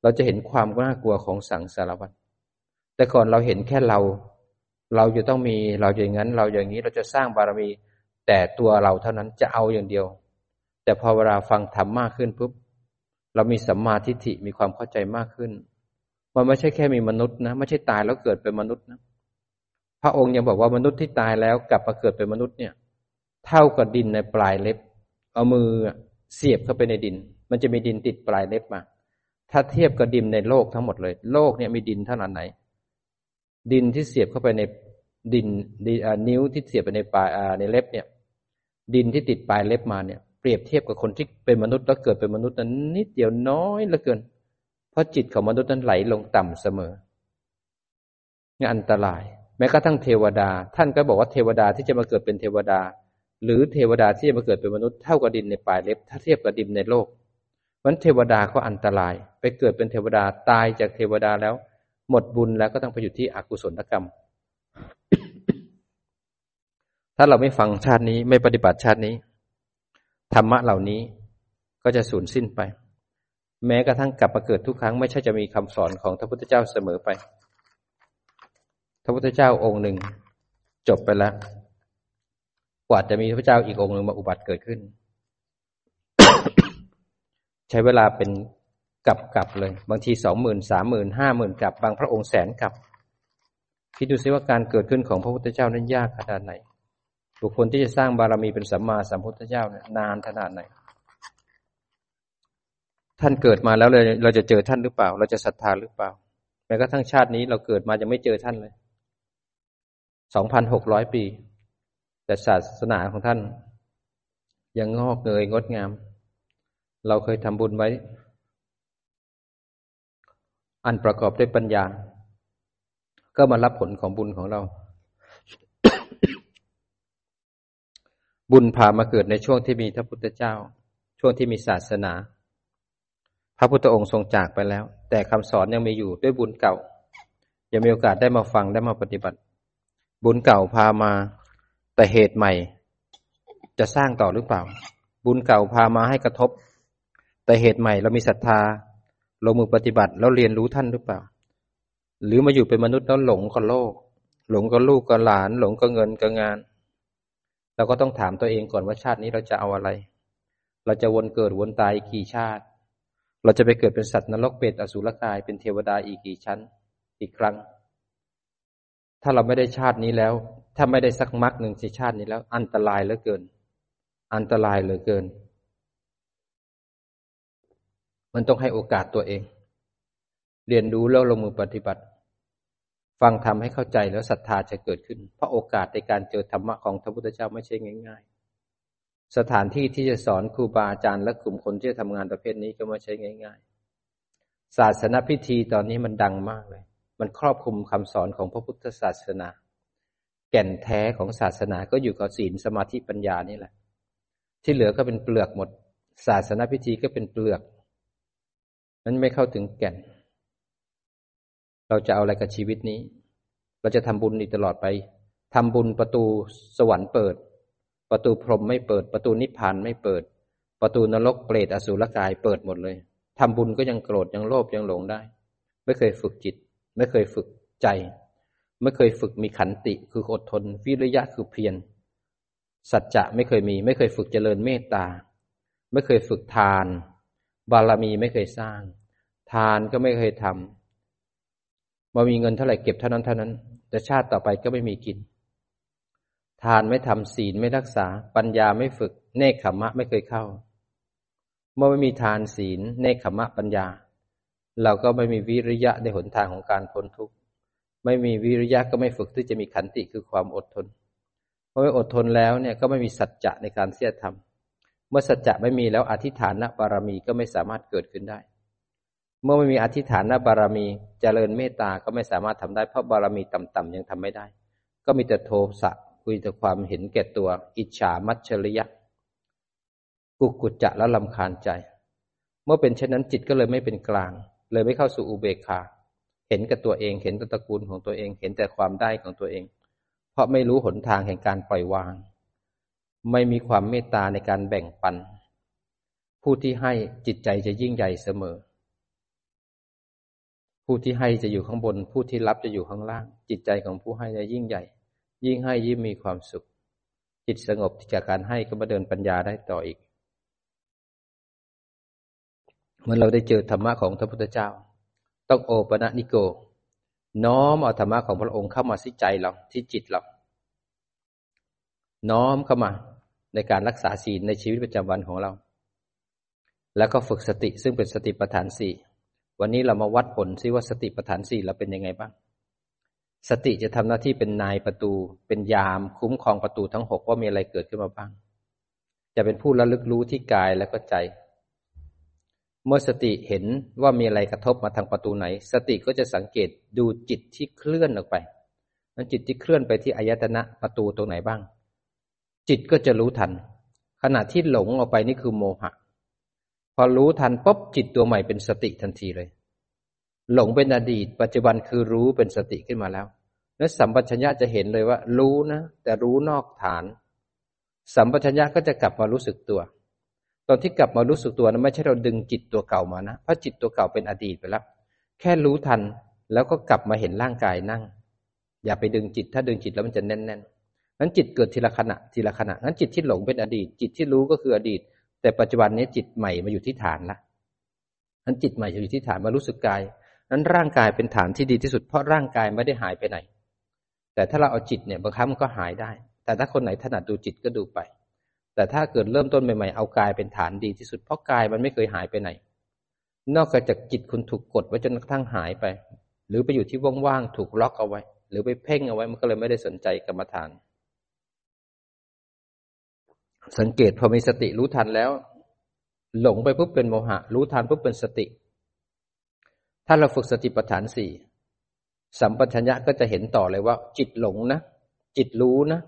เราจะเห็นความน่ากลัวของสังสารวัตแต่ก่อนเราเห็นแค่เรา เราจะต้องมีเราอย่างนั้น เราอย่างนี้เราจะสร้างบารมีแต่ตัวเราเท่านั้นจะเอาอย่างเดียว แต่พอเวลาฟังธรรมมากขึ้นปุ๊บ เรามีสัมมาทิฏฐิมีความเข้าใจมากขึ้น มันไม่ใช่แค่มีมนุษย์นะไม่ใช่ตายแล้วเกิดเป็นมนุษย์นะพระองค์ยังบอกว่ามนุษย์ที่ตายแล้วกลับมาเกิดเป็นมนุษย์เนี่ย เท่ากับดินในปลายเล็บ เอามือเสียบเข้าไปในดิน มันจะมีดินติดปลายเล็บมา ถ้าเทียบกับดินในโลกทั้งหมดเลย โลกเนี่ยมีดินเท่านั้นไหน ดินที่เสียบเข้าไปในดินนิ้วที่เสียบไปในปลายในเล็บเนี่ย ดินที่ติดปลายเล็บมาเนี่ย เปรียบเทียบกับคนที่เป็นมนุษย์แล้วเกิดเป็นมนุษย์นั้นนิดเดียวน้อยเหลือเกิน เพราะจิตของมนุษย์นั้นไหลลงต่ำเสมอนี่อันตราย แม้กระทั่งเทวดา ท่านก็บอกว่าเทวดาที่จะมาเกิดเป็นเทวดา หรือเทวดาที่จะมาเกิดเป็นมนุษย์เท่ากับดินในปลายเล็บ ถ้าเทียบกับดินในโลกมันเทวดาก็อันตราย ไปเกิดเป็นเทวดาตายจากเทวดาแล้ว หมดบุญแล้วก็ต้องไปอยู่ที่อกุศลกรรม ถ้าเราไม่ฟังชาตินี้ไม่ปฏิบัติชาตินี้ ธรรมะเหล่านี้ก็จะสูญสิ้นไป แม้กระทั่งกลับมาเกิดทุกครั้งไม่ใช่จะมีคำสอนของพระพุทธเจ้าเสมอไปพระพุทธเจ้าองค์หนึ่ง จบไปแล้ว กว่าจะมีพระเจ้าอีกองค์หนึ่งมาอุบัติเกิดขึ้น ใช้เวลาเป็นกลับกับเลย บางทีสองหมื่นสามหมื่นห้าหมื่นกลับบางพระองค์แสนกลับคิดดูซิว่าการเกิดขึ้นของพระพุทธเจ้านั้นยากขนาดไหน บุคคลที่จะสร้างบารมีเป็นสัมมาสัมพุทธเจ้าเนี่ยนานขนาดไหน ท่านเกิดมาแล้วเลยเราจะเจอท่านหรือเปล่า เราจะศรัทธาหรือเปล่าแม้กระทั่งชาตินี้เราเกิดมายังไม่เจอท่านเลยสองพันหกร้อยปี แต่ศาสนาของท่าน ยังงอกเงยงดงาม เราเคยทำบุญไว้ อันประกอบด้วยปัญญา ก็มารับผลของบุญของเรา บุญพามาเกิดในช่วงที่มีพระพุทธเจ้า ช่วงที่มีศาสนา พระพุทธองค์ทรงจากไปแล้ว แต่คำสอนยังมีอยู่ด้วยบุญเก่า ยังมีโอกาสได้มาฟังได้มาปฏิบัติ บุญเก่าพามาแต่เหตุใหม่ จะสร้างต่อหรือเปล่า บุญเก่าพามาให้กระทบ แต่เหตุใหม่เรามีศรัทธาลงมือปฏิบัติแล้วเรียนรู้ท่านหรือเปล่า หรือมาอยู่เป็นมนุษย์แล้วหลงกับโลก หลงกับลูกกับหลาน หลงกับเงินกับงาน เราก็ต้องถามตัวเองก่อนว่าชาตินี้เราจะเอาอะไร เราจะวนเกิดวนตายกี่ชาติ เราจะไปเกิดเป็นสัตว์นรกเปรตอสุรกายเป็นเทวดาอีกกี่ชั้น อีกครั้ง ถ้าเราไม่ได้ชาตินี้แล้ว ถ้าไม่ได้สักมรรคหนึ่งในชาตินี้แล้ว อันตรายเหลือเกิน อันตรายเหลือเกิน มันต้องให้โอกาสตัวเอง เรียนรู้แล้วลงมือปฏิบัติ ฟังทำให้เข้าใจแล้วศรัทธาจะเกิดขึ้น เพราะโอกาสในการเจอธรรมะของพระพุทธเจ้าไม่ใช่ง่าย ๆ สถานที่ที่จะสอนครูบาอาจารย์และกลุ่มคนที่จะทำงานประเภทนี้ก็ไม่ใช่ง่าย ๆ ศาสนพิธีตอนนี้มันดังมากเลย มันครอบคลุมคำสอนของพระพุทธศาสนา แก่นแท้ของศาสนาก็อยู่กับศีลสมาธิปัญญานี่แหละ ที่เหลือก็เป็นเปลือกหมด ศาสนพิธีก็เป็นเปลือกนั้นไม่เข้าถึงแก่น เราจะเอาอะไรกับชีวิตนี้ เราจะทำบุญอีกตลอดไปทำบุญประตูสวรรค์เปิด ประตูพรหมไม่เปิด ประตูนิพพานไม่เปิด ประตูนรกเปรตอสุรกายเปิดหมดเลยทำบุญก็ยังโกรธยังโลภยังหลงได้ ไม่เคยฝึกจิต ไม่เคยฝึกใจ ไม่เคยฝึกมีขันติคืออดทน วิริยะคือเพียรสัจจะไม่เคยมี ไม่เคยฝึกเจริญเมตตา ไม่เคยฝึกทาน บารมีไม่เคยสร้าง ทานก็ไม่เคยทำ มามีเงินเท่าไหร่เก็บเท่านั้นเท่านั้น แต่ชาติต่อไปก็ไม่มีกิน ทานไม่ทำศีลไม่รักษา ปัญญาไม่ฝึก เนคขมะไม่เคยเข้า เมื่อไม่มีทานศีล เนคขมะปัญญา เราก็ไม่มีวิริยะในหนทางของการพ้นทุกข์ ไม่มีวิริยะก็ไม่ฝึกที่จะมีขันติคือความอดทน เมื่ออดทนแล้วเนี่ยก็ไม่มีสัจจะในการเสียธรรม เมื่อสัจจะไม่มีแล้วอธิฐานบารมีก็ไม่สามารถเกิดขึ้นได้ เมื่อไม่มีอธิษฐานบารมีจเจริญเมตตาก็ไม่สามารถทำได้เพราะบารมีต่ำๆยังทำไม่ได้ ก็มีแต่โทสะคุยแต่ความเห็นแก่ตัว อิจฉามัจฉริยะ กุกุจจะและลำคาญใจ เมื่อเป็นเช่นนั้นจิตก็เลยไม่เป็นกลาง เลยไม่เข้าสู่อุเบกขาเห็นกับตัวเองเห็นตระกูลของตัวเองเห็นแต่ความได้ของตัวเอง เพราะไม่รู้หนทางแห่งการปล่อยวาง ไม่มีความเมตตาในการแบ่งปัน ผู้ที่ให้จิตใจจะยิ่งใหญ่เสมอ ผู้ที่ให้จะอยู่ข้างบน ผู้ที่รับจะอยู่ข้างล่าง จิตใจของผู้ให้จะยิ่งใหญ่ ยิ่งให้ยิ่งมีความสุข จิตสงบจากการให้ก็มาเดินปัญญาได้ต่ออีกเมื่อเราได้เจอธรรมะของพระพุทธเจ้า ต้องโอปะนิโก น้อมเอาธรรมะของพระองค์เข้ามาที่ใจเราที่จิตเรา น้อมเข้ามาในการรักษาศีลในชีวิตประจำวันของเรา แล้วก็ฝึกสติซึ่งเป็นสติปัฏฐานสี่ วันนี้เรามาวัดผลซิว่าสติปัฏฐานสี่เราเป็นยังไงบ้าง สติจะทำหน้าที่เป็นนายประตู เป็นยามคุ้มครองประตูทั้งหกว่ามีอะไรเกิดขึ้นมาบ้าง จะเป็นผู้ระลึกรู้ที่กายและก็ใจ เมื่อสติเห็นว่ามีอะไรกระทบมาทางประตูไหน สติก็จะสังเกตดูจิตที่เคลื่อนออกไปนั้นจิตที่เคลื่อนไปที่อายตนะประตูตรงไหนบ้าง จิตก็จะรู้ทัน ขณะที่หลงออกไปนี่คือโมหะ พอรู้ทันปุ๊บจิตตัวใหม่เป็นสติทันทีเลย หลงเป็นอดีต ปัจจุบันคือรู้เป็นสติขึ้นมาแล้ว แล้วสัมปชัญญะจะเห็นเลยว่า รู้นะ แต่รู้นอกฐาน สัมปชัญญะก็จะกลับมารู้สึกตัว ตอนที่กลับมารู้สึกตัวนั้นไม่ใช่เราดึงจิตตัวเก่ามานะเพราะจิตตัวเก่าเป็นอดีตไปแล้ว แค่รู้ทันแล้วก็กลับมาเห็นร่างกายนั่ง อย่าไปดึงจิต ถ้าดึงจิตแล้วมันจะแน่นๆนั้นจิตเกิดทีละขณะทีละขณะนั้นจิตที่หลงเป็นอดีต จิตที่รู้ก็คืออดีต แต่ปัจจุบันนี้จิตใหม่มาอยู่ที่ฐานละนั้นจิตใหม่จะอยู่ที่ฐานมารู้สึกกาย นั้นร่างกายเป็นฐานที่ดีที่สุด เพราะร่างกายไม่ได้หายไปไหน แต่ถ้าเราเอาจิตเนี่ยบางครั้งมันก็หายได้ แต่ถ้าคนไหนถนัดดูจิตก็ดูไป แต่ถ้าเกิดเริ่มต้นใหม่ๆเอากายเป็นฐานดีที่สุด เพราะกายมันไม่เคยหายไปไหน นอกจากจิตคุณถูกกดไว้จนกระทั่งหายไป หรือไปอยู่ที่ว่างๆถูกล็อกเอาไว้ หรือไปเพ่งเอาไว้มันก็เลยไม่ได้สนใจกรรมฐาน สังเกตพอมีสติรู้ทันแล้ว หลงไปปุ๊บเป็นโมหะ รู้ทันปุ๊บเป็นสติ ถ้าเราฝึกสติปัฏฐานสี่สัมปชัญญะก็จะเห็นต่อเลยว่า จิตหลงนะ จิตรู้นะ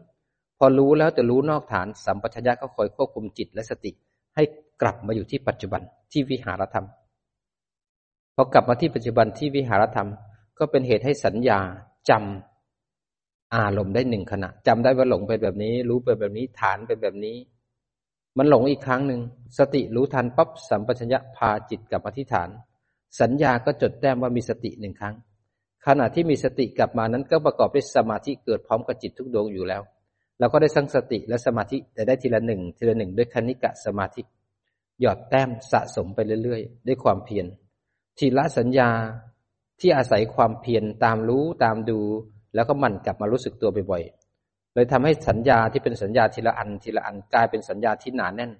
พอรู้แล้วแต่รู้นอกฐาน สัมปชัญญะก็คอยควบคุมจิตและสติ ให้กลับมาอยู่ที่ปัจจุบันที่วิหารธรรมพอกลับมาที่ปัจจุบันที่วิหารธรรม ก็เป็นเหตุให้สัญญาจำ อารมณ์ได้หนึ่งขณะจำได้ว่าหลงเป็นแบบนี้ รู้เป็นแบบนี้ฐานเป็นแบบนี้ มันหลงอีกครั้งหนึ่งสติรู้ทันปั๊บสัมปชัญญะพาจิตกลับมาที่ฐาน สัญญาก็จดแต้มว่ามีสติหนึ่งครั้ง ขณะที่มีสติกลับมานั้นก็ประกอบด้วยสมาธิเกิดพร้อมกับจิตทุกดวงอยู่แล้วเราก็ได้สร้างสติและสมาธิแต่ได้ทีละหนึ่งทีละหนึ่งด้วยคณิกะสมาธิ หยอดแต้มสะสมไปเรื่อยๆ ด้วยความเพียรทีละสัญญาที่อาศัยความเพียรตามรู้ตามดู แล้วก็มันกลับมารู้สึกตัวบ่อยๆเลยทำให้สัญญาที่เป็นสัญญาทีละอันทีละอันกลายเป็นสัญญาที่หนาแน่น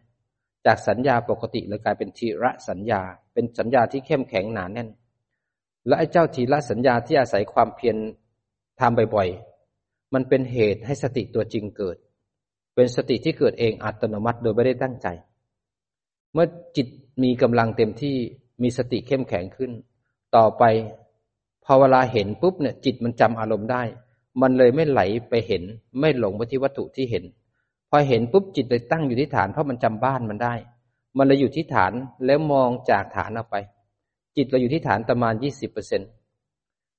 จากสัญญาปกติเลยกลายเป็นทีระสัญญา เป็นสัญญาที่เข้มแข็งหนาแน่น และไอ้เจ้าทีละสัญญาที่อาศัยความเพียรทำบ่อยๆ มันเป็นเหตุให้สติตัวจริงเกิด เป็นสติที่เกิดเองอัตโนมัติโดยไม่ได้ตั้งใจ เมื่อจิตมีกำลังเต็มที่มีสติเข้มแข็งขึ้น ต่อไป พอเวลาเห็นปุ๊บเนี่ยจิตมันจำอารมณ์ได้ มันเลยไม่ไหลไปเห็น ไม่หลงไปที่วัตถุที่เห็น พอเห็นปุ๊บจิตเลยตั้งอยู่ที่ฐานเพราะมันจำบ้านมันได้ มันเลยอยู่ที่ฐานแล้วมองจากฐานออกไป จิตเราอยู่ที่ฐานประมาณยี่สิบเปอร์เซ็น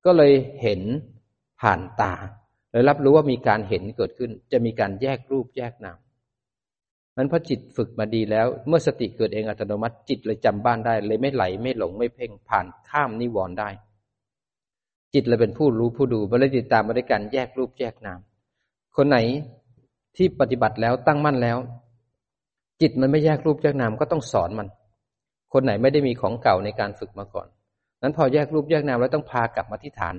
ก็เลยเห็นผ่านตาเลยรับรู้ว่ามีการเห็นเกิดขึ้น จะมีการแยกรูปแยกนามนั้นพอจิตฝึกมาดีแล้ว เมื่อสติเกิดเองอัตโนมัติจิตเลยจำบ้านได้ เลยไม่ไหลไม่หลงไม่เพ่งผ่านข้ามนิวรณ์ได้ จิตเลยเป็นผู้รู้ผู้ดูมาเลยติดตามมาด้วยการแยกรูปแยกนาม คนไหนที่ปฏิบัติแล้วตั้งมั่นแล้ว จิตมันไม่แยกรูปแยกนามก็ต้องสอนมัน คนไหนไม่ได้มีของเก่าในการฝึกมาก่อนนั้นพอแยกรูปแยกนามแล้วต้องพากลับมาที่ฐาน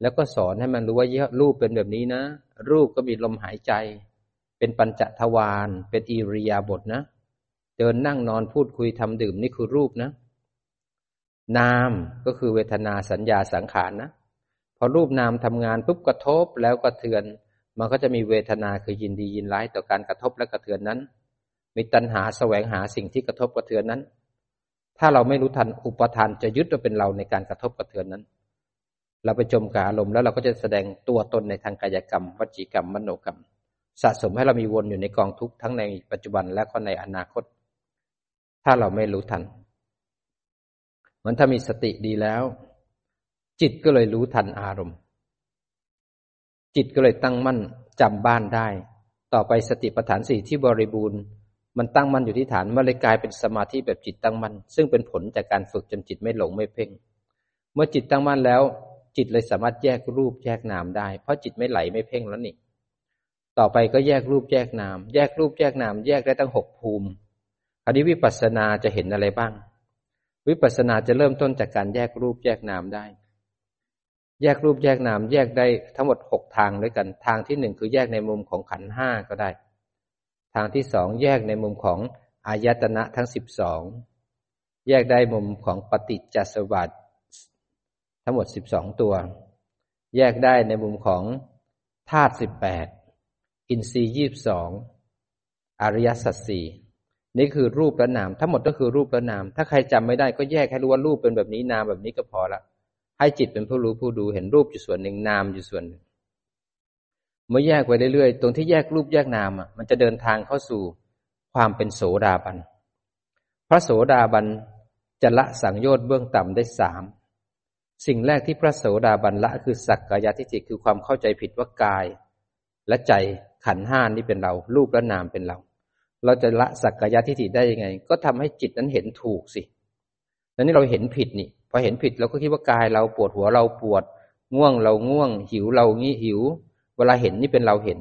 แล้วก็สอนให้มันรู้ว่ารูปเป็นแบบนี้นะ รูปก็มีลมหายใจ เป็นปัญจทวารเป็นอิริยาบถนะ เดินนั่งนอนพูดคุยทำดื่มนี่คือรูปนะ นามก็คือเวทนาสัญญาสังขารนะ พอรูปนามทำงานปุ๊บกระทบแล้วก็เทือน มันก็จะมีเวทนาคือยินดียินร้ายต่อการกระทบและกระเทือนนั้น มีตัณหาแสวงหาสิ่งที่กระทบกระเทือนนั้น ถ้าเราไม่รู้ทันอุปทานจะยึดว่าเป็นเราในการกระทบกระเทือนนั้น เราไปจมกับอารมณ์แล้วเราก็จะแสดงตัวตนในทางกายกรรมวจีกรรมมโนกรรม สะสมให้เรามีวนอยู่ในกองทุกข์ทั้งในปัจจุบันและก็ในอนาคต ถ้าเราไม่รู้ทันเหมือนถ้ามีสติดีแล้ว จิตก็เลยรู้ทันอารมณ์ จิตก็เลยตั้งมั่นจำบ้านได้ ต่อไปสติปัฏฐานสี่ที่บริบูรณ์ มันตั้งมั่นอยู่ที่ฐานมันเลยกลายเป็นสมาธิแบบจิตตั้งมั่นซึ่งเป็นผลจากการฝึกจนจิตไม่หลงไม่เพ่ง เมื่อจิตตั้งมั่นแล้ว จิตเลยสามารถแยกรูปแยกนามได้ เพราะจิตไม่ไหลไม่เพ่งแล้วนี่ต่อไปก็แยกรูปแยกนาม แยกรูปแยกนาม แยกได้ตั้งหกภูมิอันนี้วิปัสสนาจะเห็นอะไรบ้าง วิปัสสนาจะเริ่มต้นจากการแยกรูปแยกนามได้ แยกรูปแยกนามแยกได้ทั้งหมดหกทางด้วยกัน ทางที่หนึ่งคือแยกในมุมของขันห้าก็ได้ ทางที่สองแยกในมุมของอายตนะทั้งสิบสองแยกได้มุมของปฏิจจสวัสดิ์ทั้งหมดสิบสองตัว แยกได้ในมุมของธาตุสิบแปดอินทรีย์ยี่บสองอริยสัจสี่นี่คือรูปและนาม ทั้งหมดก็คือรูปและนาม ถ้าใครจำไม่ได้ก็แยกให้รู้ว่ารูปเป็นแบบนี้นามแบบนี้ก็พอละ ให้จิตเป็นผู้รู้ผู้ดูเห็นรูปอยู่ส่วนหนึ่งนามอยู่ส่วนหนึ่งเมื่อแยกไปเรื่อยๆ ตรงที่แยกรูปแยกนามอะมันจะเดินทางเข้าสู่ความเป็นโสดาบัน พระโสดาบันจะละสังโยชน์เบื้องต่ำได้สาม สิ่งแรกที่พระโสดาบันละคือสักกายทิฏฐิคือความเข้าใจผิดว่ากาย และใจขันห้านี่เป็นเรา รูปและนามเป็นเรา เราจะละสักกายทิฏฐิได้ยังไง ก็ทำให้จิตนั้นเห็นถูกสิแล้วนี่เราเห็นผิดนี่ พอเห็นผิดเราก็คิดว่ากายเราปวดหัวเราปวด ง่วงเราง่วง หิวเรางี้หิว เวลาเห็นนี่เป็นเราเห็น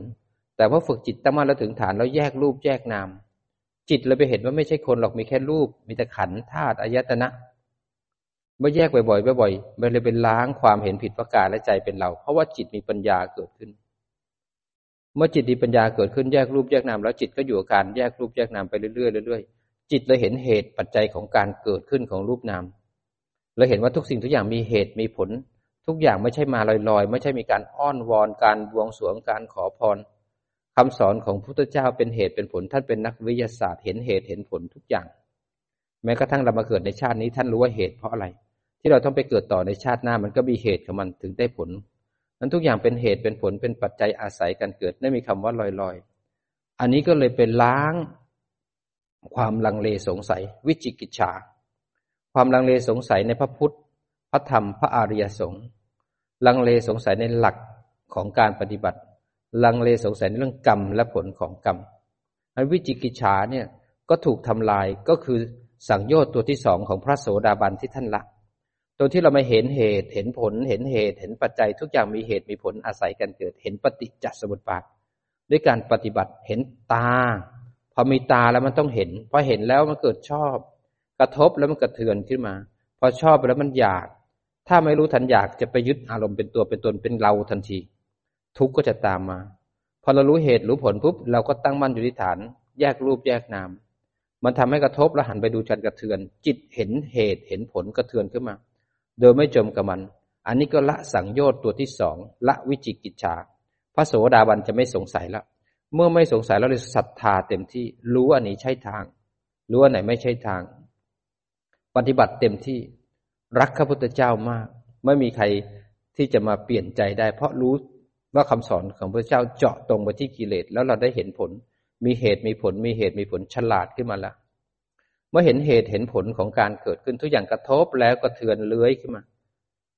แต่พอฝึกจิตตั้งมั่นแล้วถึงฐานแล้วแยกรูปแยกนาม จิตเราไปเห็นว่าไม่ใช่คนหรอกมีแค่รูป มีแต่ขันธาตุอายตนะเมื่อแยกบ่อยๆบ่อยๆมันเลยเป็นล้างความเห็นผิดว่ากายและใจเป็นเรา เพราะว่าจิตมีปัญญาเกิดขึ้น เมื่อจิตมีปัญญาเกิดขึ้นแยกรูปแยกนามแล้วจิตก็อยู่กับการแยกรูปแยกนามไปเรื่อยๆเรื่อยๆจิตเลยเห็นเหตุปัจจัยของการเกิดขึ้นของรูปนาม เราเห็นว่าทุกสิ่งทุกอย่างมีเหตุมีผล ทุกอย่างไม่ใช่มาลอยๆ ไม่ใช่มีการอ้อนวอนการบวงสรวงการขอพรคำสอนของพระพุทธเจ้าเป็นเหตุเป็นผล ท่านเป็นนักวิทยาศาสตร์เห็นเหตุเห็นผลทุกอย่าง แม้กระทั่งเรามาเกิดในชาตินี้ท่านรู้ว่าเหตุเพราะอะไร ที่เราต้องไปเกิดต่อในชาติหน้ามันก็มีเหตุของมันถึงได้ผลนั้นทุกอย่างเป็นเหตุเป็นผลเป็นปัจจัยอาศัยการเกิดไม่มีคำว่าลอยๆ อันนี้ก็เลยเป็นล้างความลังเลสงสัยวิจิกิจฉา ความลังเลสงสัยในพระพุทธ พระธรรม พระอริยสงฆ์ ลังเลสงสัยในหลักของการปฏิบัติ ลังเลสงสัยในเรื่องกรรมและผลของกรรมอันวิจิกิจฉาเนี่ยก็ถูกทำลายก็คือสังโยชน์ตัวที่สองของพระโสดาบันที่ท่านละ ตัวที่เราไม่เห็นเหตุ เห็นผล เห็นเหตุ เห็นปัจจัย ทุกอย่างมีเหตุมีผลอาศัยกันเกิด เห็นปฏิจจสมุปบาท ด้วยการปฏิบัติ เห็นตา พอมีตาแล้วมันต้องเห็น พอเห็นแล้วมันเกิดชอบ กระทบแล้วมันกระเทือนขึ้นมา พอชอบแล้วมันอยาก ถ้าไม่รู้ทันอยากจะไปยึดอารมณ์เป็นตัวเป็นตนเป็นเราทันที ทุกข์ก็จะตามมา พอเรารู้เหตุรู้ผลปุ๊บเราก็ตั้งมั่นอยู่ที่ฐาน แยกรูปแยกนาม มันทำให้กระทบแล้วหันไปดูชันกระเทือน จิตเห็นเหตุเห็นผลกระเทือนขึ้นมา โดยไม่จมกับมัน อันนี้ก็ละสังโยชน์ตัวที่สองละวิจิกิจฉาพระโสดาบันจะไม่สงสัยแล้วเมื่อไม่สงสัยแล้วเลยศรัทธาเต็มที่รู้อันนี้ใช่ทาง รู้อันไหนไม่ใช่ทาง ปฏิบัติเต็มที่รักข้าพุทธเจ้ามาก ไม่มีใครที่จะมาเปลี่ยนใจได้ เพราะรู้ว่าคำสอนของพระเจ้าเจาะตรงไปที่กิเลสแล้วเราได้เห็นผล มีเหตุมีผล มีเหตุมีผลฉลาดขึ้นมาล้วเมื่อเห็นเหตุเห็นผลของการเกิดขึ้นทุกอย่างกระทบแล้วก็เทือนเลื้อยขึ้นมา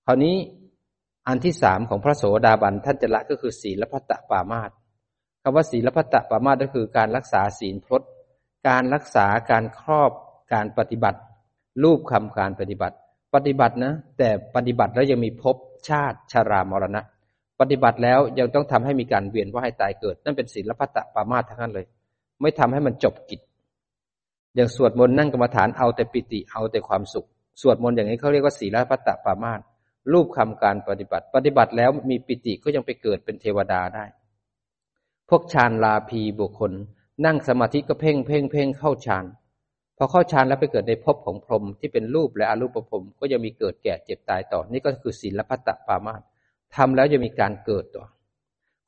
คราวนี้อันที่สามของพระโสดาบันท่านจะละก็คือศีลพัตตปามาตคำว่าศีลพัตตปามาตก็คือการรักษาศีลพจน์การรักษาการครอบการปฏิบัติ รูปคำการปฏิบัติ ปฏิบัตินะ แต่ปฏิบัติแล้วยังมีภพชาติชารามรณะ ปฏิบัติแล้วยังต้องทำให้มีการเวียนว่ายตายเกิด นั่นเป็นศีลพัตตปามาทั้งนั้นเลย ไม่ทำให้มันจบกิจ อย่างสวดมนต์นั่งกรรมฐานเอาแต่ปิติเอาแต่ความสุข สวดมนต์อย่างนี้เขาเรียกว่าศีลพัตตปามารูปคำการปฏิบัติ ปฏิบัติแล้วมีปิติก็ยังไปเกิดเป็นเทวดาได้ พวกฌานลาภีบุคคล นั่งสมาธิก็เพ่งเพ่งเพ่งเข้าฌาน พอเข้าฌานแล้วไปเกิดในภพของพรหมที่เป็นรูปและอรูปภพก็ยังมีเกิดแก่เจ็บตายต่อ นี่ก็คือศีลพัตตปามาตทำแล้วจะมีการเกิดต่อ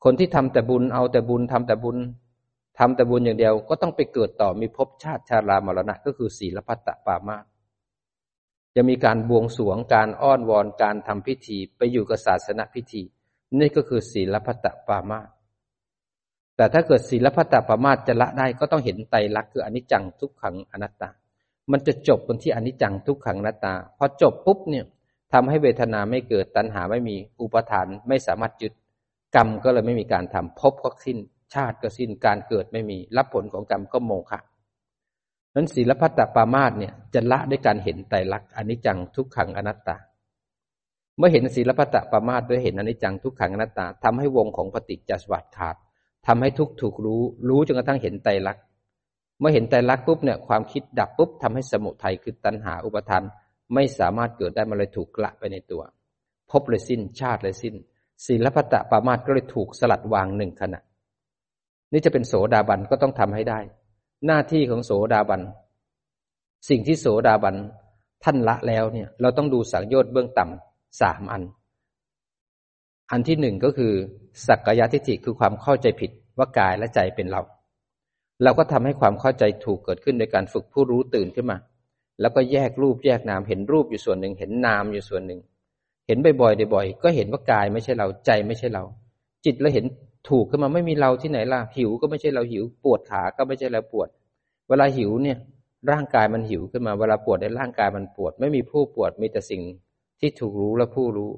คนที่ทำแต่บุญเอาแต่บุญทำแต่บุญทำแต่บุญอย่างเดียวก็ต้องไปเกิดต่อมีภพชาติชารามรณะ ก็คือศีลพัตตปามาตจะมีการบวงสรวงการอ้อนวอนการทำพิธีไปอยู่กับศาสนพิธี นี่ก็คือศีลพัตตปามาต แต่ถ้าเกิดศีลพัตตปามาจะละได้ก็ต้องเห็นไตรลักษณ์คืออนิจจังทุกขังอนัตตา มันจะจบบนที่อนิจจังทุกขังอนัตตา พอจบปุ๊บเนี่ยทำให้เวทนาไม่เกิดตัณหาไม่มีอุปทานไม่สามารถยึดกรรมก็เลยไม่มีการทำพบก็สิ้น ชาติก็สิ้นการเกิดไม่มี รับผลของกรรมก็โมฆะนั้นศีลพัตตปามาตเนี่ยจะละด้วยการเห็นไตรลักษณ์อนิจจังทุกขังอนัตตา เมื่อเห็นศีลพัตตปามาตด้วยเห็นอนิจจังทุกขังอนัตตาทำให้วงของปฏิจจสวัสดขาด ทำให้ทุกถูกรู้ รู้จนกระทั่งเห็นไตรลักษณ์เมื่อเห็นไตรลักษณ์ปุ๊บเนี่ยความคิดดับปุ๊บทำให้สมุทัยคือตัณหาอุปทานไม่สามารถเกิดได้มาเลยถูกละไปในตัวพบเลยสิ้นชาติเลยสิ้นศีลพัตตปามาตก็เลยถูกสลัดวางหนึ่งขณะ นี่จะเป็นโสดาบันก็ต้องทำให้ได้ หน้าที่ของโสดาบัน สิ่งที่โสดาบันท่านละแล้วเนี่ย เราต้องดูสังโยชน์เบื้องต่ำสามอัน อันที่หนึ่งก็คือ สักกายทิฏฐิคือความเข้าใจผิดว่ากายและใจเป็นเรา เราก็ทำให้ความเข้าใจถูกเกิดขึ้นในการฝึกผู้รู้ตื่นขึ้นมา แล้วก็แยกรูปแยกนามเห็นรูปอยู่ส่วนหนึ่ง เห็นนามอยู่ส่วนหนึ่ง เห็นบ่อยๆบ่อยๆก็เห็นว่ากายไม่ใช่เราใจไม่ใช่เรา จิตเราเห็นถูกขึ้นมาไม่มีเราที่ไหนล่ะหิวก็ไม่ใช่เราหิว ปวดขาก็ไม่ใช่เราปวด เวลาหิวเนี่ยร่างกายมันหิวขึ้นมาเวลาปวดในร่างกายมันปวด ไม่มีผู้ปวดมีแต่สิ่งที่ถูกรู้และผู้รู้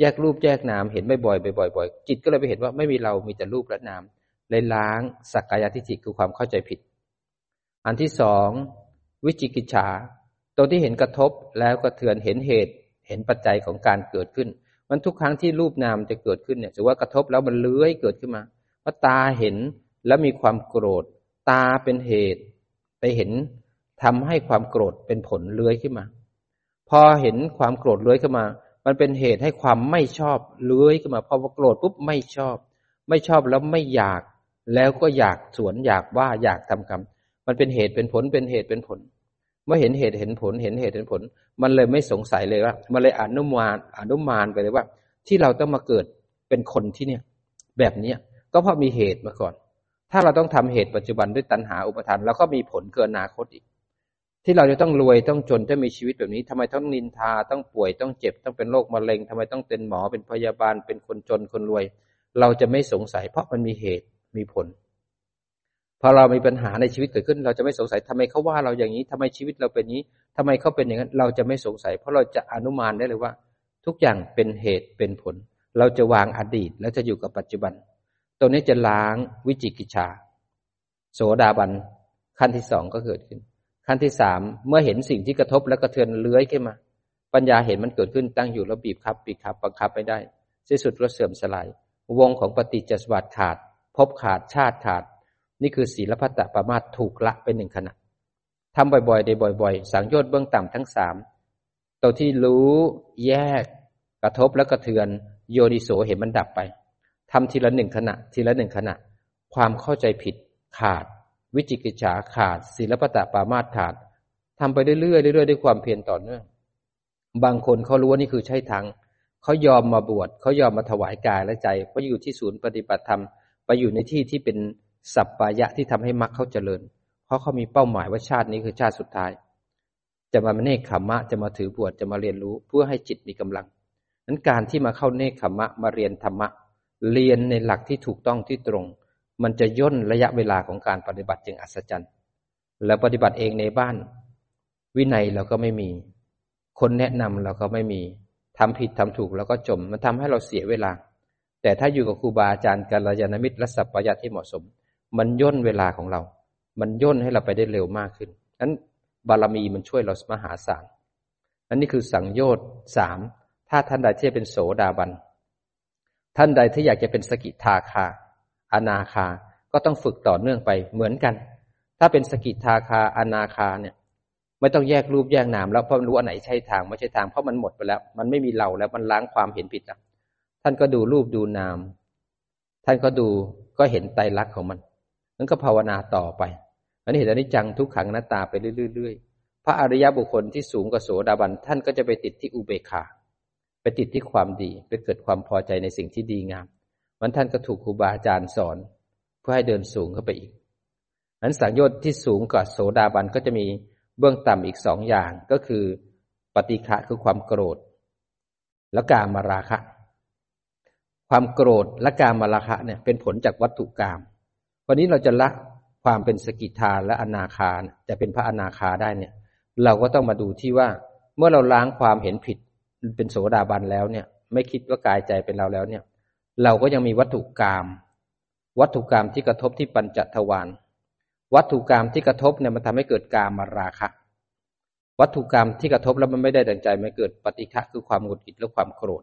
แยกรูปแยกนามเห็นบ่อยๆบ่อยๆจิตก็เลยไปเห็นว่าไม่มีเรามีแต่รูปและนามเลยล้างสักกายทิฏฐิคือความเข้าใจผิด อันที่สองวิจิกิจฉาตัวที่เห็นกระทบแล้วก็เถือนเห็นเหตุ เห็นปัจจัยของการเกิดขึ้น มันทุกครั้งที่รูปนามจะเกิดขึ้นเนี่ยถือว่ากระทบแล้วมันเลื้อยเกิดขึ้นมาเพราะตาเห็นแล้วมีความโกรธ ตาเป็นเหตุ ไปเห็นทำให้ความโกรธเป็นผลเลื้อยขึ้นมา พอเห็นความโกรธเลื้อยขึ้นมา มันเป็นเหตุให้ความไม่ชอบเลื้อยขึ้นมาพอโกรธปุ๊บไม่ชอบ ไม่ชอบแล้วไม่อยาก แล้วก็อยากสวนอยากว่าอยากทำกรรม มันเป็นเหตุเป็นผลเป็นเหตุเป็นผล เมื่อเห็นเหตุเห็นผลเห็นเหตุเห็นผล มันเลยไม่สงสัยเลยว่า มันเลยอนุมานอนุมานไปเลยว่า ที่เราต้องมาเกิดเป็นคนที่เนี่ย แบบเนี้ยก็เพราะมีเหตุมาก่อน ถ้าเราต้องทำเหตุปัจจุบันด้วยตัณหาอุปทานเราก็มีผลเกินอนาคตอีก ที่เราจะต้องรวยต้องจนถ้ามีชีวิตแบบนี้ทำไมต้องนินทาต้องป่วยต้องเจ็บต้องเป็นโรคมะเร็งทำไมต้องเป็นหมอเป็นพยาบาลเป็นคนจนคนรวย เราจะไม่สงสัย เพราะมันมีเหตุมีผลพอเรามีปัญหาในชีวิตเกิดขึ้น เราจะไม่สงสัยทำไมเขาว่าเราอย่างนี้ทำไมชีวิตเราเป็นนี้ทำไมเขาเป็นอย่างนั้น เราจะไม่สงสัย เพราะเราจะอนุมานได้เลยว่า ทุกอย่างเป็นเหตุเป็นผล เราจะวางอดีตแล้วจะอยู่กับปัจจุบัน ตัวนี้จะล้างวิจิกิจฉาโสดาบันขั้นที่สองก็เกิดขึ้น ขั้นที่สามเมื่อเห็นสิ่งที่กระทบและกระเทือนเลื้อยขึ้นมา ปัญญาเห็นมันเกิดขึ้นตั้งอยู่แล้วบีบคับบีบคับบังคับไม่ได้ที่สุดก็เสื่อมสลาย วงของปฏิจจสมบัติขาดพบขาดชาติขาด นี่คือศีลพัตตปามาตถูกละเป็นหนึ่งขณะทำบ่อยๆได้บ่อย ๆ สังโยชน์เบื้องต่ำทั้งสามตัวที่รู้แยก กระทบแล้วกระเทือน โยนิโสเห็นมันดับไปทำทีละหนึ่งขณะ ทีละหนึ่งขณะ ความเข้าใจผิดขาด วิจิกิจฉาขาดศีลพัตตปามาตขาดทำไปเรื่อยๆเรื่อยๆด้วยความเพียรต่อเนื่อง บางคนเขารู้ว่านี่คือใช่ทางเขายอมมาบวชเขายอมมาถวายกายและใจเขาอยู่ที่ศูนย์ปฏิบัติธรรมไปอยู่ในที่ที่เป็นสัปปายะที่ทำให้มรรคเขาเจริญ เพราะเขามีเป้าหมายว่าชาตินี้คือชาติสุดท้าย จะมาเนคขมมะจะมาถือบวชจะมาเรียนรู้เพื่อให้จิตมีกำลังนั้นการที่มาเข้าเนคขมะมาเรียนธรรมะ เรียนในหลักที่ถูกต้องที่ตรง มันจะย่นระยะเวลาของการปฏิบัติจึงอัศจรรย์ แล้วปฏิบัติเองในบ้าน วินัยเราก็ไม่มี คนแนะนำเราก็ไม่มีทำผิดทำถูกแล้วก็จม มันทำให้เราเสียเวลา แต่ถ้าอยู่กับครูบาอาจารย์กัลยาณมิตรและสัพพยะที่เหมาะสม มันย่นเวลาของเรา มันย่นให้เราไปได้เร็วมากขึ้นนั้นบารมีมันช่วยเรามหาศาลอันนี้คือสังโยชน์สามถ้าท่านใดที่จะเป็นโสดาบัน ท่านใดที่อยากจะเป็นสกิทาคา อนาคา ก็ต้องฝึกต่อเนื่องไปเหมือนกัน ถ้าเป็นสกิทาคาอนาคาเนี่ย ไม่ต้องแยกรูปแยกนามแล้วเพราะรู้อันไหนใช่ทางไม่ใช่ทางเพราะมันหมดไปแล้ว มันไม่มีเราแล้วมันล้างความเห็นผิดแล้วท่านก็ดูรูปดูนาม ท่านก็ดูก็เห็นไตรลักษณ์ของมันนั้นก็ภาวนาต่อไปอันนี้เห็นอนิจจังทุกขังหน้าตาไปเรื่อยๆ พระอริยบุคคลที่สูงกว่าโสดาบันท่านก็จะไปติดที่อุเบกขา ไปติดที่ความดี ไปเกิดความพอใจในสิ่งที่ดีงาม มันท่านก็ถูกครูบาอาจารย์สอน เพื่อให้เดินสูงเข้าไปอีกนั้นสังโยชน์ที่สูงกว่าโสดาบันก็จะมีเบื้องต่ำอีกสองอย่างก็คือ ปฏิฆะคือความโกรธ และกามาราคะ ความโกรธและกามาราคะเนี่ยเป็นผลจากวัตถุกรรมวันนี้เราจะละความเป็นสกิทาและอนาคาจะเป็นพระอนาคาได้เนี่ย เราก็ต้องมาดูที่ว่า เมื่อเราล้างความเห็นผิดเป็นโสดาบันแล้วเนี่ย ไม่คิดว่ากายใจเป็นเราแล้วเนี่ย เราก็ยังมีวัตถุกรรมวัตถุกรรมที่กระทบที่ปัญจทวารวัตถุกรรมที่กระทบเนี่ยมันทำให้เกิดกามมาราคะ วัตถุกรรมที่กระทบแล้วมันไม่ได้ดังใจมันเกิดปฏิฆะคือความหงุดหงิดและความโกรธ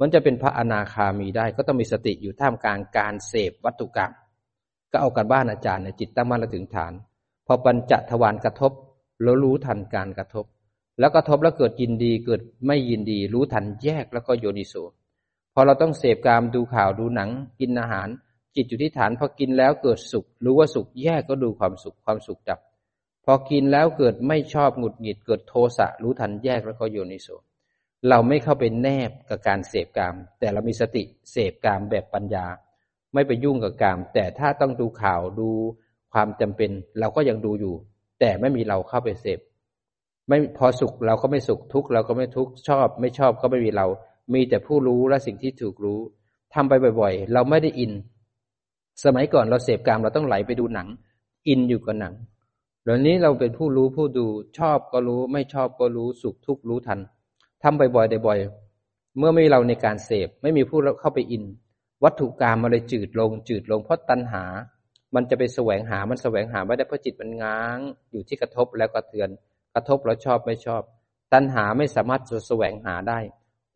มันจะเป็นพระอนาคามีได้ ก็ต้องมีสติอยู่ท่ามกลางการเสพวัตถุกรรม ก็เอากันบ้านอาจารย์ในจิตตั้งมั่นและถึงฐาน พอปัญจทวารกระทบแล้วรู้ทันการกระทบ แล้วกระทบแล้วเกิดยินดีเกิดไม่ยินดี รู้ทันแยกแล้วก็โยนิโส อเราต้องเสพกามดูข่าวดูหนัง กินอาหาร จิตอยู่ที่ฐานพอกินแล้วเกิดสุข รู้ว่าสุขแยกก็ดูความสุขความสุขดับ พอกินแล้วเกิดไม่ชอบหงุดหงิดเกิดโทสะรู้ทันแยกแล้วก็โยนิโสเราไม่เข้าไปแนบกับการเสพกาม แต่เรามีสติเสพกามแบบปัญญา ไม่ไปยุ่งกับกาม แต่ถ้าต้องดูข่าวดูความจำเป็น เราก็ยังดูอยู่ แต่ไม่มีเราเข้าไปเสพไม่พอสุขเราก็ไม่สุขทุกข์เราก็ไม่ทุกข์ชอบ ไม่ชอบก็ไม่มีเรา มีแต่ผู้รู้และสิ่งที่ถูกรู้ทำไปบ่อย ๆ เราไม่ได้อิน สมัยก่อนเราเสพกามเราต้องไหลไปดูหนัง อินอยู่กับหนังเดี๋ยวนี้เราเป็นผู้รู้ผู้ดูชอบก็รู้ ไม่ชอบก็รู้สุขทุกข์รู้ทันทำบ่อยๆบ่อยๆเมื่อไม่มีเราในการเสพไม่มีผู้เข้าไปอิน วัตถุกรรมมันเลยจืดลง จืดลงเพราะตัณหา มันจะไปแสวงหามันแสวงหาไม่ได้เพราะจิตมันง้าง อยู่ที่กระทบแล้วก็เตือน กระทบแล้วชอบไม่ชอบ ตัณหาไม่สามารถจะแสวงหาได้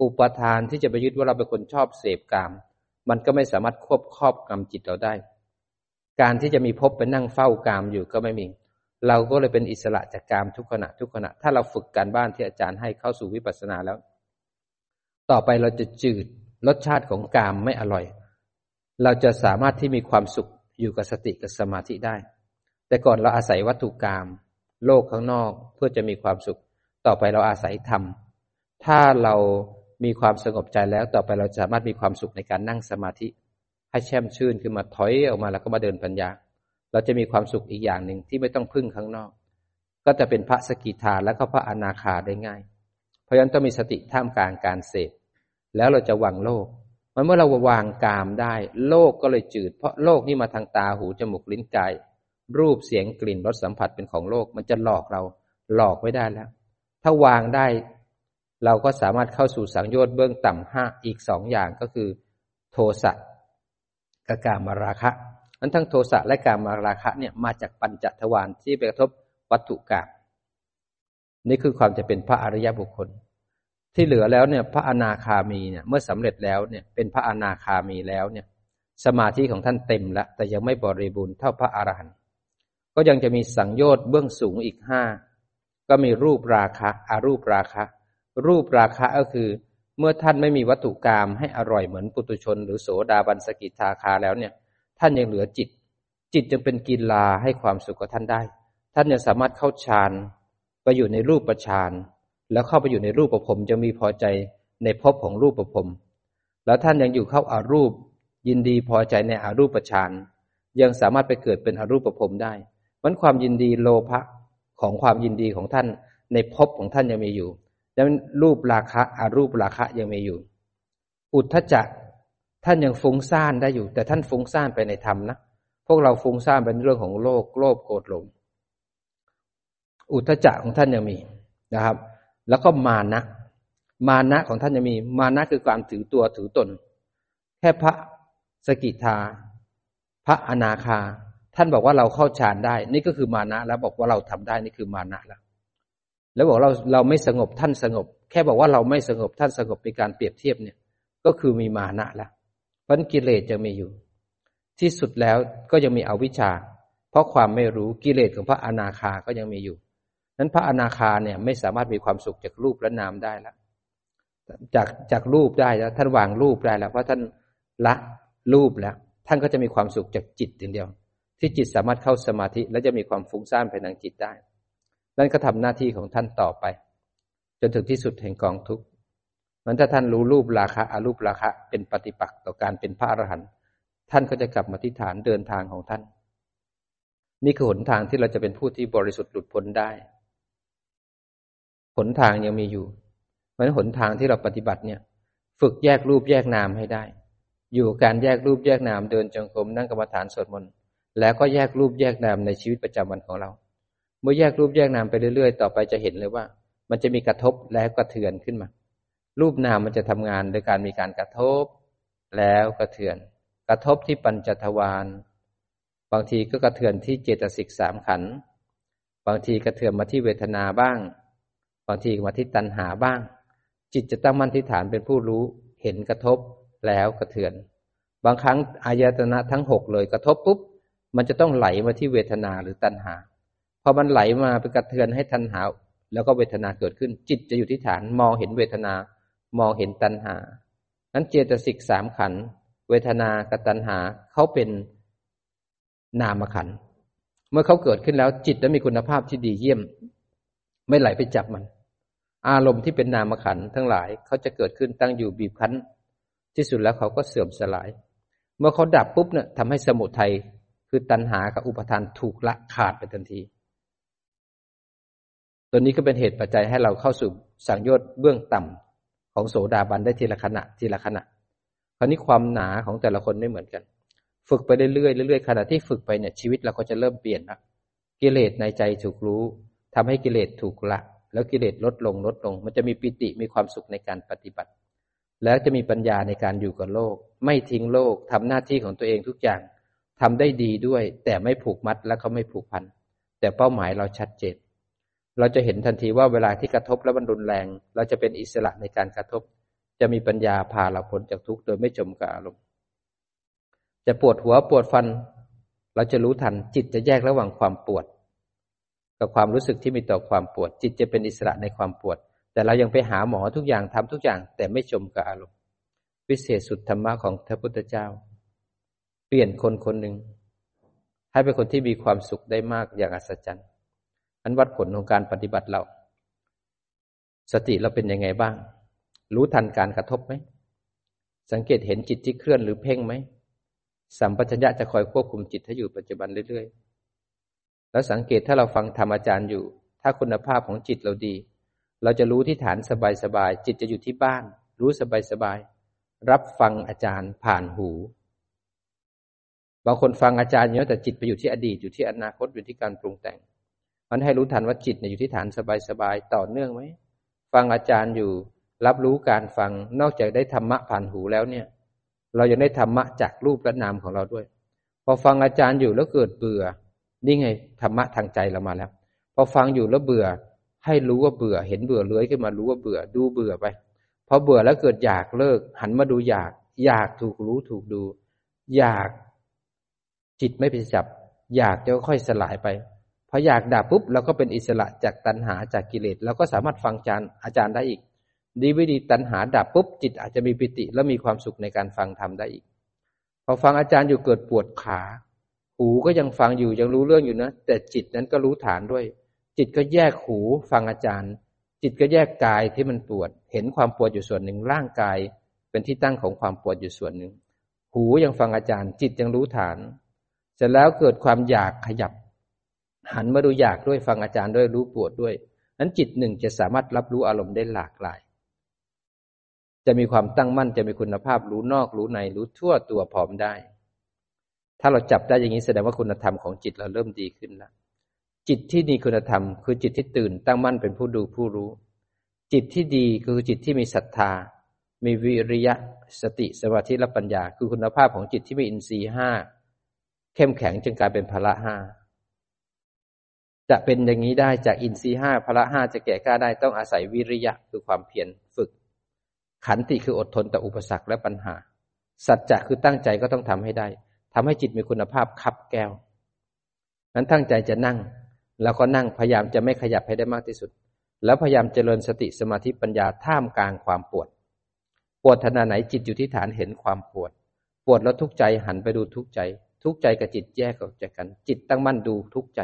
อุปทานที่จะไปยึดว่าเราเป็นคนชอบเสพกาม มันก็ไม่สามารถควบครอบกรรมจิตเราได้ การที่จะมีพบไปนั่งเฝ้ากามอยู่ก็ไม่มี เราก็เลยเป็นอิสระจากกามทุกขณะทุกขณะ ถ้าเราฝึกการบ้านที่อาจารย์ให้เข้าสู่วิปัสสนาแล้ว ต่อไปเราจะจืดรสชาติของกามไม่อร่อย เราจะสามารถที่มีความสุขอยู่กับสติกับสมาธิได้ แต่ก่อนเราอาศัยวัตถุกรรมโลกข้างนอกเพื่อจะมีความสุข ต่อไปเราอาศัยธรรม ถ้าเรา มีความสงบใจแล้วต่อไปเราสามารถมีความสุขในการนั่งสมาธิ ให้แช่มชื่นขึ้นมาถอยออกมาแล้วก็มาเดินปัญญา เราจะมีความสุขอีกอย่างหนึ่งที่ไม่ต้องพึ่งข้างนอก ก็จะเป็นพระสกิทาและก็พระอนาคาได้ง่าย เพราะฉะนั้นต้องมีสติท่ามกลางการเสพแล้วเราจะวางโลกมันเมื่อเราวางกามได้ โลกก็เลยจืด เพราะโลกนี่มาทางตาหูจมูกลิ้นกายรูปเสียงกลิ่นรสสัมผัสเป็นของโลก มันจะหลอกเรา หลอกไม่ได้แล้ว ถ้าวางได้ เราก็สามารถเข้าสู่สังโยชน์เบื้องต่ำห้าอีกสองอย่างก็คือ โทสะกับกามาราคะนั้นทั้งโทสะและกามาราคะเนี่ยมาจากปัญจทวารที่ไปกระทบวัตถุกรรมนี่คือความจะเป็นพระอริยบุคคล ที่เหลือแล้วเนี่ยพระอนาคามีเนี่ยเมื่อสำเร็จแล้วเนี่ยเป็นพระอนาคามีแล้วเนี่ยสมาธิของท่านเต็มแล้วแต่ยังไม่บริบูรณ์เท่าพระอรหันต์ก็ยังจะมีสังโยชน์เบื้องสูงอีกห้าก็มีรูปราคะอารูปราคะ รูปราคะก็คือ เมื่อท่านไม่มีวัตถุกรรมให้อร่อยเหมือนปุตุชน หรือโสดาบันสกิทาคาแล้วเนี่ย ท่านยังเหลือจิต จิตจึงเป็นกีฬาให้ความสุขกับท่านได้ ท่านยังสามารถเข้าฌานไปอยู่ในรูปประฌานแล้วเข้าไปอยู่ในรูปประพรมจะมีพอใจในภพของรูปประพรมแล้วท่านยังอยู่เข้าอารูป ยินดีพอใจในอารูปฌานยังสามารถไปเกิดเป็นอรูปประพรมได้มันความยินดีโลภะของความยินดีของท่านในภพของท่านยังมีอยู่ ดังนั้นรูปราคะอารูปราคะยังมีอยู่ อุทธจักท่านยังฟุ้งซ่านได้อยู่ แต่ท่านฟุ้งซ่านไปในธรรมนะพวกเราฟุ้งซ่านเป็นเรื่องของโลกโลภโกรธหลงอุทธจักของท่านยังมีนะครับ แล้วก็มานะ มานะของท่านยังมี มานะคือความถือตัวถือตน แค่พระสกิทา พระอนาคา ท่านบอกว่าเราเข้าฌานได้ นี่ก็คือมานะ แล้วบอกว่าเราทำได้นี่คือมานะแล้ว แล้วบอกเราเราไม่สงบท่านสงบ แค่บอกว่าเราไม่สงบท่านสงบเป็นการเปรียบเทียบเนี่ย ก็คือมีมานะล้วเพราะกิเลสจะมีอยู่ ที่สุดแล้วก็ยังมีอวิชชา เพราะความไม่รู้กิเลสของพระอนาคาก็ยังมีอยู่นั้นพระอนาคาเนี่ยไม่สามารถมีความสุขจากรูปและนามได้แล้วจากจากรูปได้แล้ว ท่านวางรูปได้แล้ว เพราะท่านละรูปแล้ว ท่านก็จะมีความสุขจากจิตอย่างเดียว ที่จิตสามารถเข้าสมาธิและจะมีความฟุ้งซ่านภายในจิตได้ นั่นก็ทำหน้าที่ของท่านต่อไป จนถึงที่สุดแห่งกองทุกข์มันถ้าท่านรู้รูปราคะอารูปราคะเป็นปฏิปักษ์ต่อการเป็นพระอรหันต์ท่านก็จะกลับมาที่ฐานเดินทางของท่าน นี่คือหนทางที่เราจะเป็นผู้ที่บริสุทธิ์หลุดพ้นได้ หนทางยังมีอยู่เพราะฉะนั้นหนทางที่เราปฏิบัติเนี่ย ฝึกแยกรูปแยกนามให้ได้ อยู่การแยกรูปแยกนามเดินจงกรมนั่งกรรมฐานสวดมนต์แล้วก็แยกรูปแยกนามในชีวิตประจำวันของเรา เมื่อแยกรูปแยกนามไปเรื่อยๆ ต่อไปจะเห็นเลยว่า มันจะมีกระทบแล้วกระเทือนขึ้นมา รูปนามมันจะทำงานโดยการมีการกระทบแล้วกระเทือน กระทบที่ปัญจทวารบางทีก็กระเทือนที่เจตสิกสามขัน บางทีกระเทือนมาที่เวทนาบ้าง บางทีมาที่ตัณหาบ้าง จิตจะตั้งมั่นที่ฐานเป็นผู้รู้เห็นกระทบแล้วกระเทือน บางครั้งอายตนะทั้งหกเลยกระทบปุ๊บมันจะต้องไหลมาที่เวทนาหรือตัณหา พอมันไหลมาไปกระเทือนให้ตัณหา แล้วก็เวทนาเกิดขึ้น จิตจะอยู่ที่ฐานมองเห็นเวทนามองเห็นตัณหา นั้นเจตสิกสามขัน เวทนากับตัณหาเขาเป็นนามขัน เมื่อเขาเกิดขึ้นแล้วจิตจะมีคุณภาพที่ดีเยี่ยม ไม่ไหลไปจับมัน อารมณ์ที่เป็นนามขันทั้งหลายเขาจะเกิดขึ้นตั้งอยู่บีบคั้น ที่สุดแล้วเขาก็เสื่อมสลาย เมื่อเขาดับปุ๊บเนี่ยทำให้สมุทัยคือตัณหากับอุปทานถูกละขาดไปทันที ตัวนี้ก็เป็นเหตุปัจจัยให้เราเข้าสู่สังโยชน์เบื้องต่ำของโสดาบันได้ทีละขณะทีละขณะ คราวนี้ความหนาของแต่ละคนไม่เหมือนกัน ฝึกไปเรื่อยๆเรื่อยๆขณะที่ฝึกไปเนี่ยชีวิตเราก็จะเริ่มเปลี่ยนละกิเลสในใจถูกรู้ทำให้กิเลสถูกละ แล้วกิเลสลดลงลดลง มันจะมีปิติมีความสุขในการปฏิบัติ แล้วจะมีปัญญาในการอยู่กับโลก ไม่ทิ้งโลกทำหน้าที่ของตัวเองทุกอย่างทำได้ดีด้วย แต่ไม่ผูกมัดและเขาไม่ผูกพันแต่เป้าหมายเราชัดเจน เราจะเห็นทันทีว่าเวลาที่กระทบแล้วมันรุนแรง เราจะเป็นอิสระในการกระทบ จะมีปัญญาพาเราพ้นจากทุกข์โดยไม่จมกับอารมณ์จะปวดหัวปวดฟัน เราจะรู้ทันจิตจะแยกระหว่างความปวด กับความรู้สึกที่มีต่อความปวด จิตจะเป็นอิสระในความปวด แต่เรายังไปหาหมอทุกอย่างทำทุกอย่าง แต่ไม่จมกับอารมณ์วิเศษสุดธรรมะของพระพุทธเจ้า เปลี่ยนคนคนหนึ่งให้เป็นคนที่มีความสุขได้มากอย่างอัศจรรย์ อันวัดผลของการปฏิบัติเรา สติเราเป็นยังไงบ้าง รู้ทันการกระทบไหม สังเกตเห็นจิตที่เคลื่อนหรือเพ่งไหม สัมปชัญญะจะคอยควบคุมจิตให้อยู่ปัจจุบันเรื่อยๆ แล้วสังเกตถ้าเราฟังธรรมอาจารย์อยู่ ถ้าคุณภาพของจิตเราดี เราจะรู้ที่ฐานสบายๆ จิตจะอยู่ที่บ้าน รู้สบายๆ รับฟังอาจารย์ผ่านหูบางคนฟังอาจารย์เยอะแต่จิตไปอยู่ที่อดีตอยู่ที่อนาคตอยู่ที่การปรุงแต่ง มันให้รู้ทันว่าจิตเนี่ยอยู่ที่ฐานสบายๆต่อเนื่องไหมฟังอาจารย์อยู่รับรู้การฟังนอกจากได้ธรรมะผ่านหูแล้วเนี่ย เรายังได้ธรรมะจากรูปและนามของเราด้วย พอฟังอาจารย์อยู่แล้วเกิดเบื่อ นี่ไงธรรมะทางใจเรามาแล้ว พอฟังอยู่แล้วเบื่อ ให้รู้ว่าเบื่อ เห็นเบื่อเลื้อยขึ้นมารู้ว่าเบื่อ ดูเบื่อไปพอเบื่อแล้วเกิดอยากเลิก หันมาดูอยาก อยากถูกรู้ถูกดู อยากจิตไม่ไปจับ อยากจะค่อยสลายไป พออยากดับปุ๊บเราก็เป็นอิสระจากตัณหาจากกิเลสเราก็สามารถฟังอาจารย์อาจารย์ได้อีก ดีวิดีตัณหาดับปุ๊บจิตอาจจะมีปิติและมีความสุขในการฟังธรรมได้อีก พอฟังอาจารย์อยู่เกิดปวดขา หูก็ยังฟังอยู่ยังรู้เรื่องอยู่นะ แต่จิตนั้นก็รู้ฐานด้วย จิตก็แยกหูฟังอาจารย์ จิตก็แยกกายที่มันปวด เห็นความปวดอยู่ส่วนหนึ่งร่างกาย เป็นที่ตั้งของความปวดอยู่ส่วนหนึ่ง หูยังฟังอาจารย์ จิตยังรู้ฐาน เสร็จแล้วเกิดความอยากขยับ หันมาดูอยากด้วยฟังอาจารย์ด้วยรู้ปวดด้วยนั้นจิตหนึ่งจะสามารถรับรู้อารมณ์ได้หลากหลาย จะมีความตั้งมั่นจะมีคุณภาพรู้นอกรู้ในรู้ทั่วตัวพร้อมได้ ถ้าเราจับได้อย่างนี้แสดงว่าคุณธรรมของจิตเราเริ่มดีขึ้นแล้วจิตที่มีคุณธรรม คือจิตที่ตื่นตั้งมั่นเป็นผู้ดูผู้รู้ จิตที่ดีคือจิตที่มีศรัทธา มีวิริยะสติสมาธิและปัญญา คือคุณภาพของจิตที่มีอินทรีย์ห้าเข้มแข็งจึงกลายเป็นพละห้า จะเป็นอย่างนี้ได้จากอินทรีห้าพละห้าจะแก่กล้าได้ต้องอาศัยวิริยะคือความเพียรฝึก ขันติคืออดทนต่ออุปสรรคและปัญหา สัจจะคือตั้งใจก็ต้องทำให้ได้ทำให้จิตมีคุณภาพคับแก้ว นั้นตั้งใจจะนั่ง แล้วก็นั่งพยายามจะไม่ขยับให้ได้มากที่สุด แล้วพยายามเจริญสติสมาธิปัญญาท่ามกลางความปวด ปวดขนาไหนจิตอยู่ที่ฐานเห็นความปวด ปวดแล้วทุกใจหันไปดูทุกใจ ทุกใจกับจิตแยกออกจากกัน จิตตั้งมั่นดูทุกใจ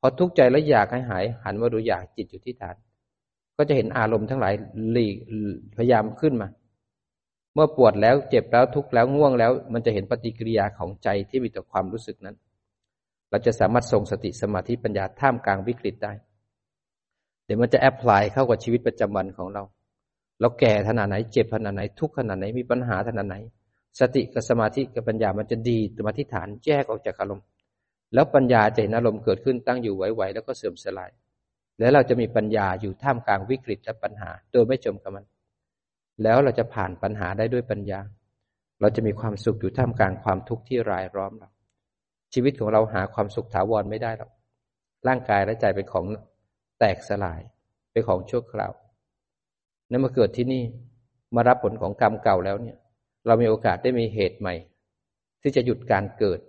พอทุกใจแล้วอยากให้หาย หันมาดูอยากจิตอยู่ที่ฐาน ก็จะเห็นอารมณ์ทั้งหลายหลีพยายามขึ้นมา เมื่อปวดแล้วเจ็บแล้วทุกข์แล้วง่วงแล้ว มันจะเห็นปฏิกิริยาของใจที่มีต่อความรู้สึกนั้น เราจะสามารถทรงสติสมาธิปัญญาท่ามกลางวิกฤตได้ เดี๋ยวมันจะ apply เข้ากับชีวิตประจำวันของเรา เราแก่ขนาดไหนเจ็บขนาดไหน ทุกข์ขนาดไหนมีปัญหาขนาดไหน สติกับสมาธิกับปัญญามันจะดีสมาธิฐานแยกออกจากอารมณ์ แล้วปัญญาจะเห็นอารมณ์เกิดขึ้นตั้งอยู่ไหวๆแล้วก็เสื่อมสลาย แล้วเราจะมีปัญญาอยู่ท่ามกลางวิกฤตและปัญหา โดยไม่จมกับมัน แล้วเราจะผ่านปัญหาได้ด้วยปัญญา เราจะมีความสุขอยู่ท่ามกลางความทุกข์ที่รายล้อมเรา ชีวิตของเราหาความสุขถาวรไม่ได้หรอก ร่างกายและใจเป็นของแตกสลาย เป็นของชั่วคราว นั้นมาเกิดที่นี่ มารับผลของกรรมเก่าแล้วเนี่ย เรามีโอกาสได้มีเหตุใหม่ ที่จะหยุดการเกิด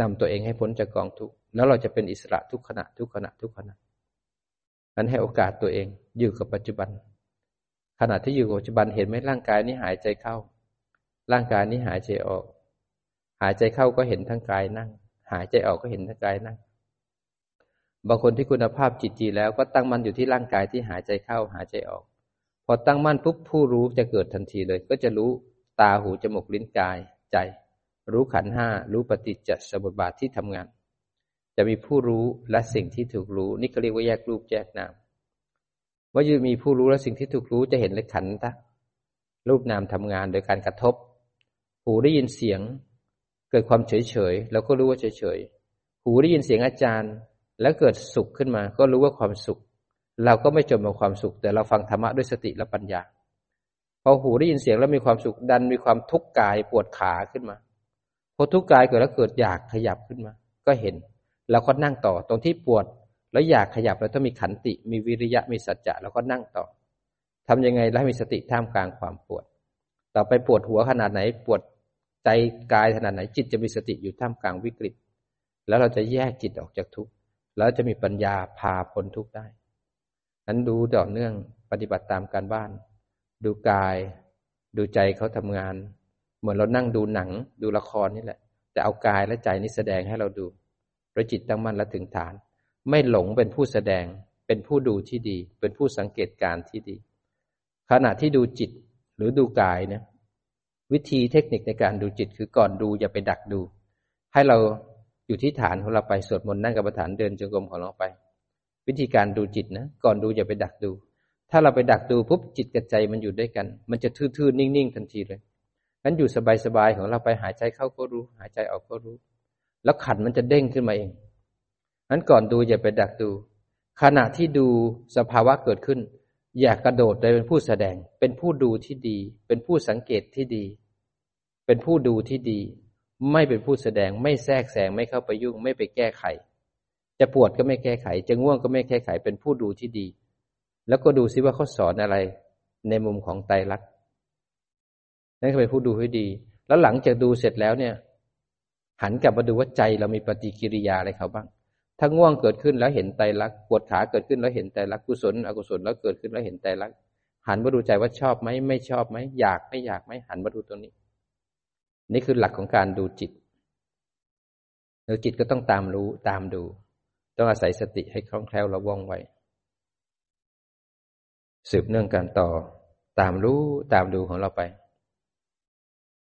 นำตัวเองให้พ้นจากกองทุกข์แล้วเราจะเป็นอิสระทุกขณะทุกขณะทุกขณะนั้นให้โอกาสตัวเองอยู่กับปัจจุบัน ขณะที่อยู่ปัจจุบันเห็นไหมร่างกายนี้หายใจเข้า ร่างกายนี้หายใจออก หายใจเข้าก็เห็นทั้งกายนั่ง หายใจออกก็เห็นทั้งกายนั่ง บางคนที่คุณภาพจิตดีแล้วก็ตั้งมั่นอยู่ที่ร่างกายที่หายใจเข้าหายใจออก พอตั้งมั่นปุ๊บผู้รู้จะเกิดทันทีเลย ก็จะรู้ตาหูจมูกลิ้นกายใจ รู้ขันห้ารู้ปฏิจจสมุปบาทที่ทำงาน จะมีผู้รู้และสิ่งที่ถูกรู้ นี่เขาเรียกว่าแยกรูปแยกนามว่าจะมีผู้รู้และสิ่งที่ถูกรู้จะเห็นเลยขันธ์รูปนามทำงานโดยการกระทบ หูได้ยินเสียง เกิดความเฉยเฉยเราก็รู้ว่าเฉยเฉยหูได้ยินเสียงอาจารย์ แล้วเกิดสุขขึ้นมา ก็รู้ว่าความสุข เราก็ไม่จมกับความสุข แต่เราฟังธรรมะด้วยสติและปัญญาพอหูได้ยินเสียงแล้วมีความสุขดันมีความทุกข์กายปวดขาขึ้นมา พอทุกข์กายเกิดแล้วเกิดอยากขยับขึ้นมา ก็เห็นเราก็นั่งต่อ ตรงที่ปวด แล้วอยากขยับเราต้องมีขันติ มีวิริยะมีสัจจะแล้วก็นั่งต่อทำยังไงแล้วมีสติท่ามกลางความปวด ต่อไปปวดหัวขนาดไหนปวดใจกายขนาดไหนจิตจะมีสติอยู่ท่ามกลางวิกฤต แล้วเราจะแยกจิตออกจากทุกข์แล้วจะมีปัญญาพาพ้นทุกข์ได้นั้นดูต่อเนื่องปฏิบัติตามการบ้าน ดูกาย ดูใจเขาทำงาน เหมือนเรานั่งดูหนังดูละครนี่แหละ แต่เอากายและใจนี้แสดงให้เราดูโดยจิตตั้งมั่นและถึงฐาน ไม่หลงเป็นผู้แสดง เป็นผู้ดูที่ดี เป็นผู้สังเกตการที่ดี ขณะที่ดูจิตหรือดูกายเนี่ยวิธีเทคนิคในการดูจิตคือก่อนดูอย่าไปดักดู ให้เราอยู่ที่ฐานของเราไปสวดมนต์นั่งกรรมฐานเดินจงกรมของเราไป วิธีการดูจิตนะก่อนดูอย่าไปดักดู ถ้าเราไปดักดูปุ๊บจิตกับใจมันอยู่ด้วยกัน มันจะทื่อๆนิ่งๆทันทีเลย งั้นอยู่สบายๆของเราไปหายใจเข้าก็รู้ หายใจออกก็รู้ แล้วขันมันจะเด้งขึ้นมาเองงั้นก่อนดูอย่าไปดักดู ขณะที่ดูสภาวะเกิดขึ้น อย่ากระโดดเลยเป็นผู้แสดง เป็นผู้ดูที่ดี เป็นผู้สังเกตที่ดี เป็นผู้ดูที่ดี ไม่เป็นผู้แสดง ไม่แทรกแซงไม่เข้าไปยุ่ง ไม่ไปแก้ไข จะปวดก็ไม่แก้ไข จะง่วงก็ไม่แก้ไข เป็นผู้ดูที่ดี แล้วก็ดูซิว่าเขาสอนอะไร ในมุมของไตรลักษณ นั่นคือเป็นผู้ดูให้ดี แล้วหลังจากดูเสร็จแล้วเนี่ย หันกลับมาดูว่าใจเรามีปฏิกิริยาอะไรเขาบ้าง ถ้าง่วงเกิดขึ้นแล้วเห็นไตรลักษณ์ปวดขาเกิดขึ้นแล้วเห็นไตรลักษณ์กุศล อกุศลแล้วเกิดขึ้นแล้วเห็นไตรลักษณ์หันมาดูใจว่าชอบไหมไม่ชอบไหมอยากไม่อยากไหมหันมาดูตรงนี้ นี่คือหลักของการดูจิตแล้วจิตก็ต้องตามรู้ตามดู ต้องอาศัยสติให้คล่องแคล่วระว่องไวสืบเนื่องกันต่อ ตามรู้ตามดูของเราไป